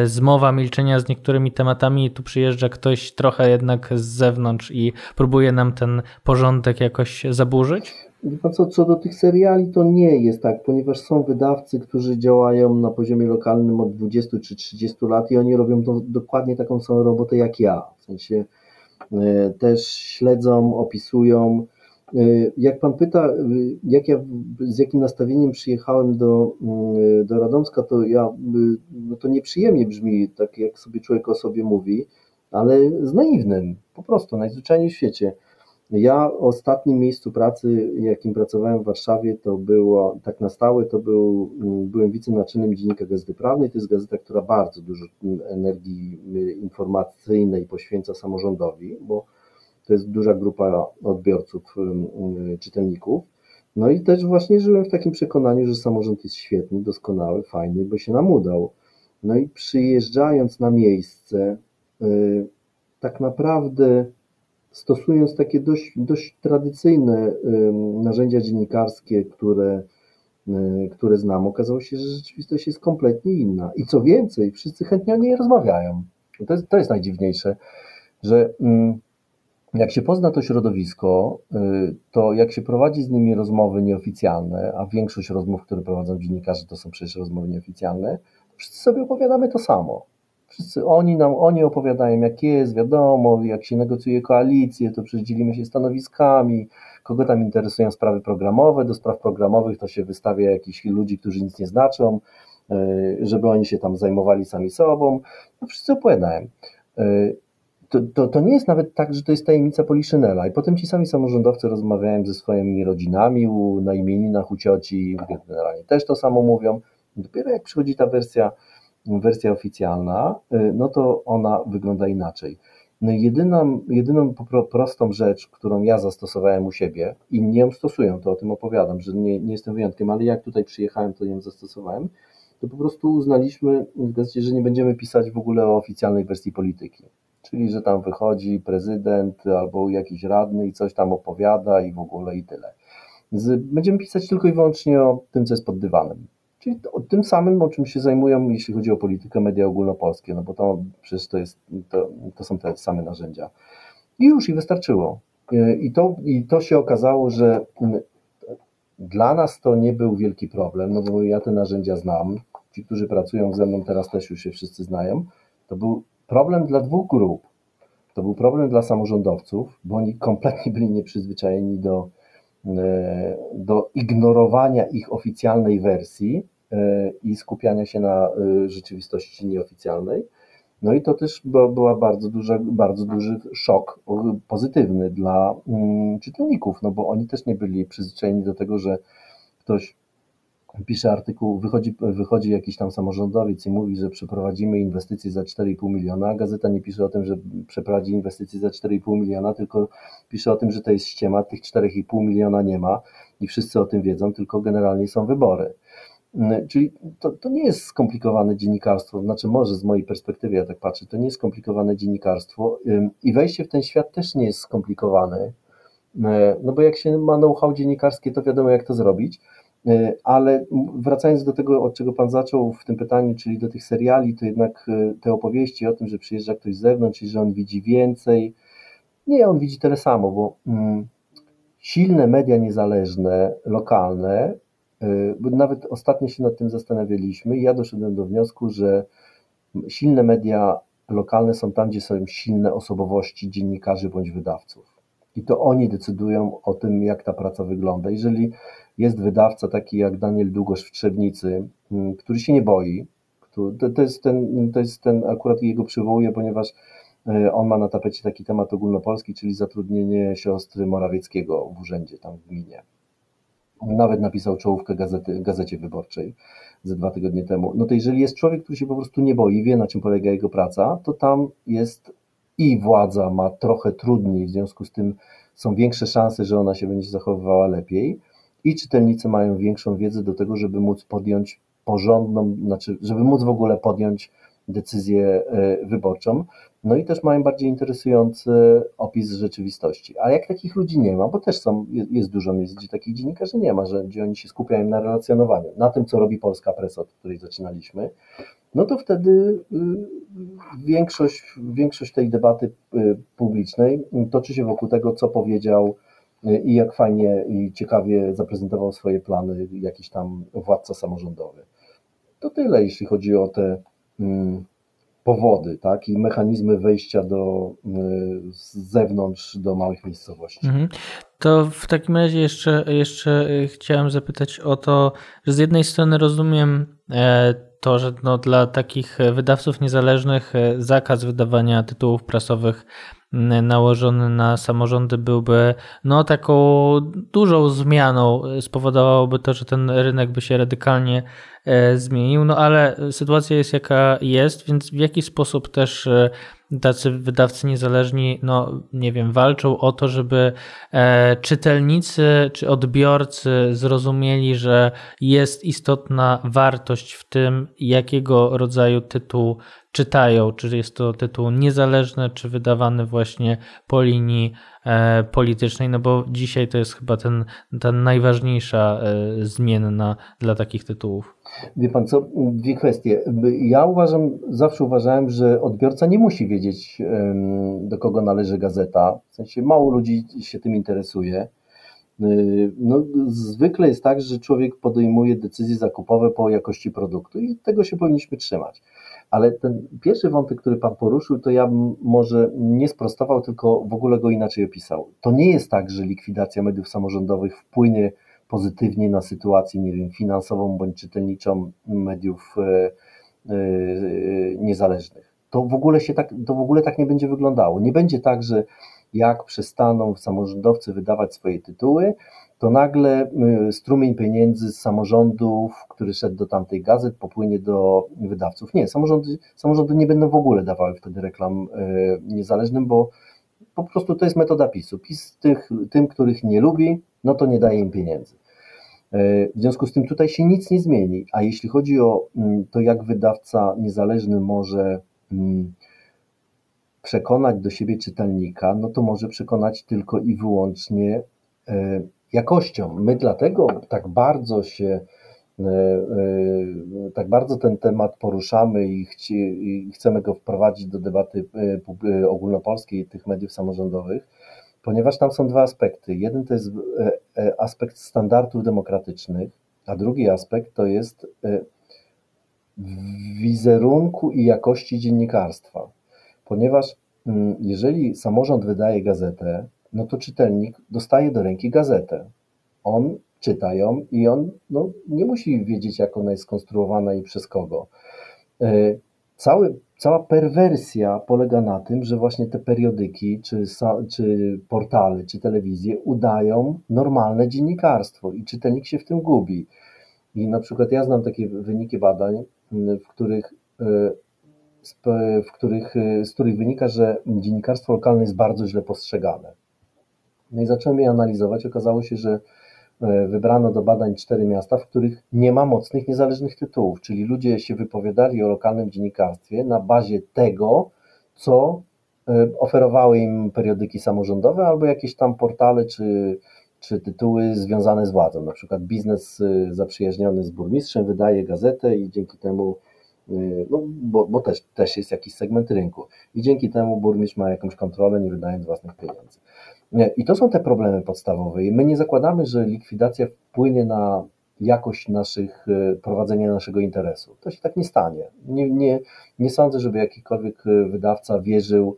zmowa milczenia z niektórymi tematami i tu przyjeżdża ktoś trochę jednak z zewnątrz i próbuje nam ten porządek jakoś zaburzyć? Co, co do tych seriali, to nie jest tak, ponieważ są wydawcy, którzy działają na poziomie lokalnym od 20 czy 30 lat i oni robią to, dokładnie taką samą robotę jak ja. W sensie e, też śledzą, opisują. E, jak pan pyta, e, jak ja, z jakim nastawieniem przyjechałem do, do Radomska, to ja, no to nieprzyjemnie brzmi, tak jak sobie człowiek o sobie mówi, ale z naiwnym, po prostu, najzwyczajniej w świecie. Ja ostatnim miejscu pracy, jakim pracowałem w Warszawie, to było tak na stałe, to był, byłem wicenaczelnym dziennika Gazety Prawnej. To jest gazeta, która bardzo dużo energii informacyjnej poświęca samorządowi, bo to jest duża grupa odbiorców, czytelników. No i też właśnie żyłem w takim przekonaniu, że samorząd jest świetny, doskonały, fajny, bo się nam udał. No i przyjeżdżając na miejsce, y, tak naprawdę stosując takie dość, dość tradycyjne narzędzia dziennikarskie, które, y, które znam, okazało się, że rzeczywistość jest kompletnie inna. I co więcej, wszyscy chętnie o niej rozmawiają. To jest, to jest najdziwniejsze, że jak się pozna to środowisko, y, to jak się prowadzi z nimi rozmowy nieoficjalne, a większość rozmów, które prowadzą dziennikarze, to są przecież rozmowy nieoficjalne, wszyscy sobie opowiadamy to samo. Wszyscy oni nam, oni opowiadają, jak jest, wiadomo, jak się negocjuje koalicję, to przecież dzielimy się stanowiskami, kogo tam interesują sprawy programowe, do spraw programowych to się wystawia jakichś ludzi, którzy nic nie znaczą, y, żeby oni się tam zajmowali sami sobą. No wszyscy opowiadają. To, to, to, nie jest nawet tak, że to jest tajemnica Poliszynela. I potem ci sami samorządowcy rozmawiają ze swoimi rodzinami u, na imieninach u cioci, generalnie też to samo mówią. Dopiero jak przychodzi ta wersja wersja oficjalna, y, no to ona wygląda inaczej. No jedyną, jedyną prostą rzecz, którą ja zastosowałem u siebie, inni ją stosują, to o tym opowiadam, że nie, nie jestem wyjątkiem, ale jak tutaj przyjechałem, to ją zastosowałem, to po prostu uznaliśmy że nie będziemy pisać w ogóle o oficjalnej wersji polityki. Czyli, że tam wychodzi prezydent albo jakiś radny i coś tam opowiada i w ogóle i tyle. Będziemy pisać tylko i wyłącznie o tym, co jest pod dywanem. Czyli to, tym samym, o czym się zajmują, jeśli chodzi o politykę media ogólnopolskie, no bo to przecież to, jest, to, to są te same narzędzia. I już i wystarczyło. I to, I to się okazało, że dla nas to nie był wielki problem, no bo ja te narzędzia znam. Ci, którzy pracują ze mną teraz też już się wszyscy znają. To był problem dla dwóch grup. To był problem dla samorządowców, bo oni kompletnie byli nieprzyzwyczajeni do, e, do ignorowania ich oficjalnej wersji e, i skupiania się na rzeczywistości nieoficjalnej. No i to też była bardzo, bardzo duży szok pozytywny dla mm, czytelników, no bo oni też nie byli przyzwyczajeni do tego, że ktoś pisze artykuł, wychodzi, wychodzi jakiś tam samorządowiec i mówi, że przeprowadzimy inwestycje za 4,5 miliona, a gazeta nie pisze o tym, że przeprowadzi inwestycje za 4,5 miliona, tylko pisze o tym, że to jest ściema, tych 4,5 miliona nie ma i wszyscy o tym wiedzą, tylko generalnie są wybory. Mm, czyli to, to nie jest skomplikowane dziennikarstwo, znaczy może z mojej perspektywy, ja tak patrzę, to nie jest skomplikowane dziennikarstwo i wejście w ten świat też nie jest skomplikowane, no bo jak się ma know-how dziennikarskie, to wiadomo jak to zrobić, E, ale wracając do tego, od czego Pan zaczął w tym pytaniu, czyli do tych seriali, to jednak e, te opowieści o tym, że przyjeżdża ktoś z zewnątrz i że on widzi więcej. Nie, on widzi tyle samo, bo mm, silne media niezależne, lokalne, e, bo nawet ostatnio się nad tym zastanawialiśmy i ja doszedłem do wniosku, że silne media lokalne są tam, gdzie są silne osobowości dziennikarzy bądź wydawców. I to oni decydują o tym, jak ta praca wygląda. Jeżeli jest wydawca taki jak Daniel Długosz w Trzebnicy, mm, który się nie boi. To, jest ten, to jest ten, akurat jego przywołuję, ponieważ e, on ma na tapecie taki temat ogólnopolski, czyli zatrudnienie siostry Morawieckiego w urzędzie tam w gminie. Nawet napisał czołówkę gazety, gazecie wyborczej ze dwa tygodnie temu. No to jeżeli jest człowiek, który się po prostu nie boi, wie na czym polega jego praca, to tam jest i władza ma trochę trudniej, w związku z tym są większe szanse, że ona się będzie zachowywała lepiej i czytelnicy mają większą wiedzę do tego, żeby móc podjąć porządną, znaczy, żeby móc w ogóle podjąć decyzję e, wyborczą. No i też mają bardziej interesujący opis rzeczywistości. A jak takich ludzi nie ma, bo też są, jest dużo miejsc, gdzie takich dziennikarzy nie ma, że, gdzie oni się skupiają na relacjonowaniu, na tym, co robi polska presa, od której zaczynaliśmy, no to wtedy y, większość, większość tej debaty y, publicznej toczy się wokół tego, co powiedział i jak fajnie i ciekawie zaprezentował swoje plany jakiś tam władca samorządowy. To tyle, jeśli chodzi o te mm, powody, tak, i mechanizmy wejścia do, y, z zewnątrz do małych miejscowości. Mhm. To w takim razie jeszcze, jeszcze chciałem zapytać o to, że z jednej strony rozumiem e, to, że no dla takich wydawców niezależnych e, zakaz wydawania tytułów prasowych nałożony na samorządy byłby no taką dużą zmianą, spowodowałoby to, że ten rynek by się radykalnie e, zmienił, no ale sytuacja jest jaka jest, więc w jaki sposób też e, tacy wydawcy niezależni, no nie wiem, walczą o to, żeby e, czytelnicy czy odbiorcy zrozumieli, że jest istotna wartość w tym, jakiego rodzaju tytuł czytają, czy jest to tytuł niezależny, czy wydawany właśnie po linii e, politycznej, no bo dzisiaj to jest chyba ten, ta najważniejsza e, zmienna dla takich tytułów. Wie pan co, dwie kwestie. Ja uważam, zawsze uważałem, że odbiorca nie musi wiedzieć, do kogo należy gazeta. W sensie mało ludzi się tym interesuje. Y, no, zwykle jest tak, że człowiek podejmuje decyzje zakupowe po jakości produktu i tego się powinniśmy trzymać. Ale ten pierwszy wątek, który Pan poruszył, to ja bym może nie sprostował, tylko w ogóle go inaczej opisał. To nie jest tak, że likwidacja mediów samorządowych wpłynie pozytywnie na sytuację, nie wiem, finansową bądź czytelniczą mediów e, e, niezależnych. To w ogóle się tak, to w ogóle tak nie będzie wyglądało. Nie będzie tak, że jak przestaną samorządowcy wydawać swoje tytuły, to nagle y, strumień pieniędzy z samorządów, który szedł do tamtej gazet, popłynie do wydawców. Nie, samorządy, samorządy nie będą w ogóle dawały wtedy reklam y, niezależnym, bo po prostu to jest metoda PiSu. PiS tych, tym, których nie lubi, no to nie daje im pieniędzy. Y, w związku z tym tutaj się nic nie zmieni. A jeśli chodzi o mm, to, jak wydawca niezależny może mm, przekonać do siebie czytelnika, no to może przekonać tylko i wyłącznie jakością. My dlatego tak bardzo się, e, e, tak bardzo ten temat poruszamy i, chci, i chcemy go wprowadzić do debaty e, ogólnopolskiej tych mediów samorządowych, ponieważ tam są dwa aspekty. Jeden to jest aspekt standardów demokratycznych, a drugi aspekt to jest wizerunku i jakości dziennikarstwa. Ponieważ mm, jeżeli samorząd wydaje gazetę, no to czytelnik dostaje do ręki gazetę. On czyta ją i on no, nie musi wiedzieć, jak ona jest skonstruowana i przez kogo. E, cały, cała perwersja polega na tym, że właśnie te periodyki, czy, czy portale, czy telewizje udają normalne dziennikarstwo i czytelnik się w tym gubi. I na przykład ja znam takie wyniki badań, w których, e, w których, e, z których wynika, że dziennikarstwo lokalne jest bardzo źle postrzegane. No i zacząłem je analizować. Okazało się, że e, wybrano do badań cztery miasta, w których nie ma mocnych, niezależnych tytułów, czyli ludzie się wypowiadali o lokalnym dziennikarstwie na bazie tego, co oferowały im periodyki samorządowe albo jakieś tam portale czy czy tytuły związane z władzą. Na przykład biznes zaprzyjaźniony z burmistrzem wydaje gazetę i dzięki temu, no, bo, bo też, też jest jakiś segment rynku i dzięki temu burmistrz ma jakąś kontrolę, nie wydając własnych pieniędzy. I to są te problemy podstawowe. I my nie zakładamy, że likwidacja wpłynie na jakość naszych, y, prowadzenia naszego interesu. To się tak nie stanie. Nie, nie, nie sądzę, żeby jakikolwiek wydawca wierzył,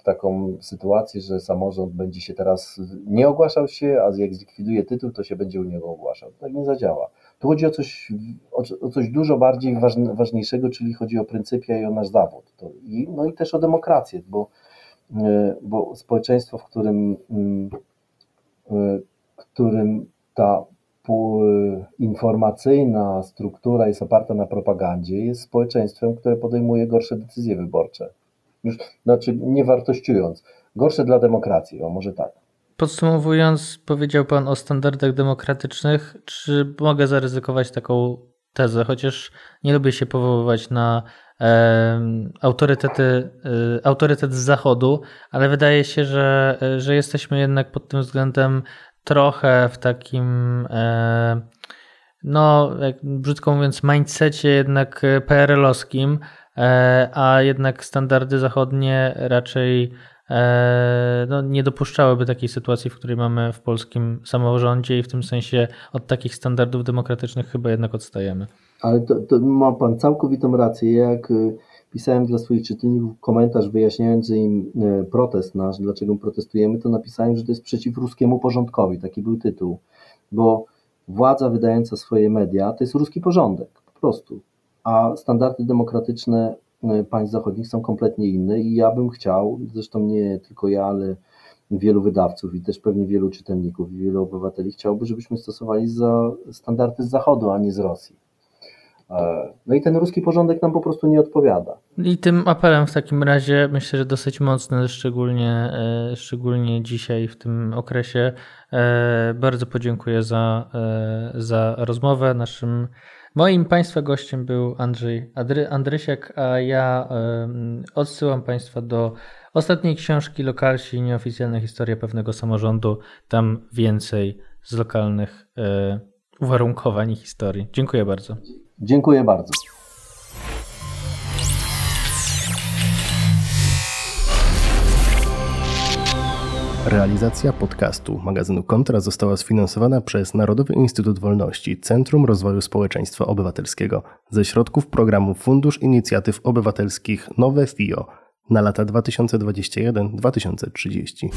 w taką sytuację, że samorząd będzie się teraz nie ogłaszał się, a jak zlikwiduje tytuł, to się będzie u niego ogłaszał. Tak nie zadziała. Tu chodzi o coś, o, coś dużo bardziej ważniejszego, czyli chodzi o pryncypia i o nasz zawód. I, no i też o demokrację, bo, e, bo społeczeństwo, w którym, mm, e, którym ta informacyjna struktura jest oparta na propagandzie, jest społeczeństwem, które podejmuje gorsze decyzje wyborcze już, znaczy nie wartościując, gorsze dla demokracji, o może tak. Podsumowując, powiedział Pan o standardach demokratycznych. Czy mogę zaryzykować taką tezę, chociaż nie lubię się powoływać na e, autorytety, e, autorytet z zachodu, ale wydaje się, że, że jesteśmy jednak pod tym względem trochę w takim, e, no, jak brzydko mówiąc, mindsetie jednak PRL-owskim, E, a jednak standardy zachodnie raczej no, nie dopuszczałyby takiej sytuacji, w której mamy w polskim samorządzie i w tym sensie od takich standardów demokratycznych chyba jednak odstajemy. Ale to, to ma Pan całkowitą rację. Jak y, pisałem dla swoich czytelników komentarz wyjaśniający im y, protest nasz, dlaczego protestujemy, to napisałem, że to jest przeciw ruskiemu porządkowi. Taki był tytuł. Bo władza wydająca swoje media to jest ruski porządek. Po prostu a standardy demokratyczne e, państw zachodnich są kompletnie inne i ja bym chciał, zresztą nie tylko ja, ale wielu wydawców i też pewnie wielu czytelników i wielu obywateli chciałby, żebyśmy stosowali za standardy z Zachodu, a nie z Rosji. E, no i ten ruski porządek nam po prostu nie odpowiada. I tym apelem w takim razie myślę, że dosyć mocny, szczególnie, e, szczególnie dzisiaj w tym okresie. Bardzo podziękuję za, za rozmowę. Naszym Moim Państwa gościem był Andrzej Andry, Andrysiak, a ja y, odsyłam Państwa do ostatniej książki Lokalsi, nieoficjalna historia pewnego samorządu. Tam więcej z lokalnych y, uwarunkowań i historii. Dziękuję bardzo. Dziękuję bardzo. Realizacja podcastu magazynu Kontra została sfinansowana przez Narodowy Instytut Wolności Centrum Rozwoju Społeczeństwa Obywatelskiego ze środków programu Fundusz Inicjatyw Obywatelskich Nowe FIO na lata 2021-2030.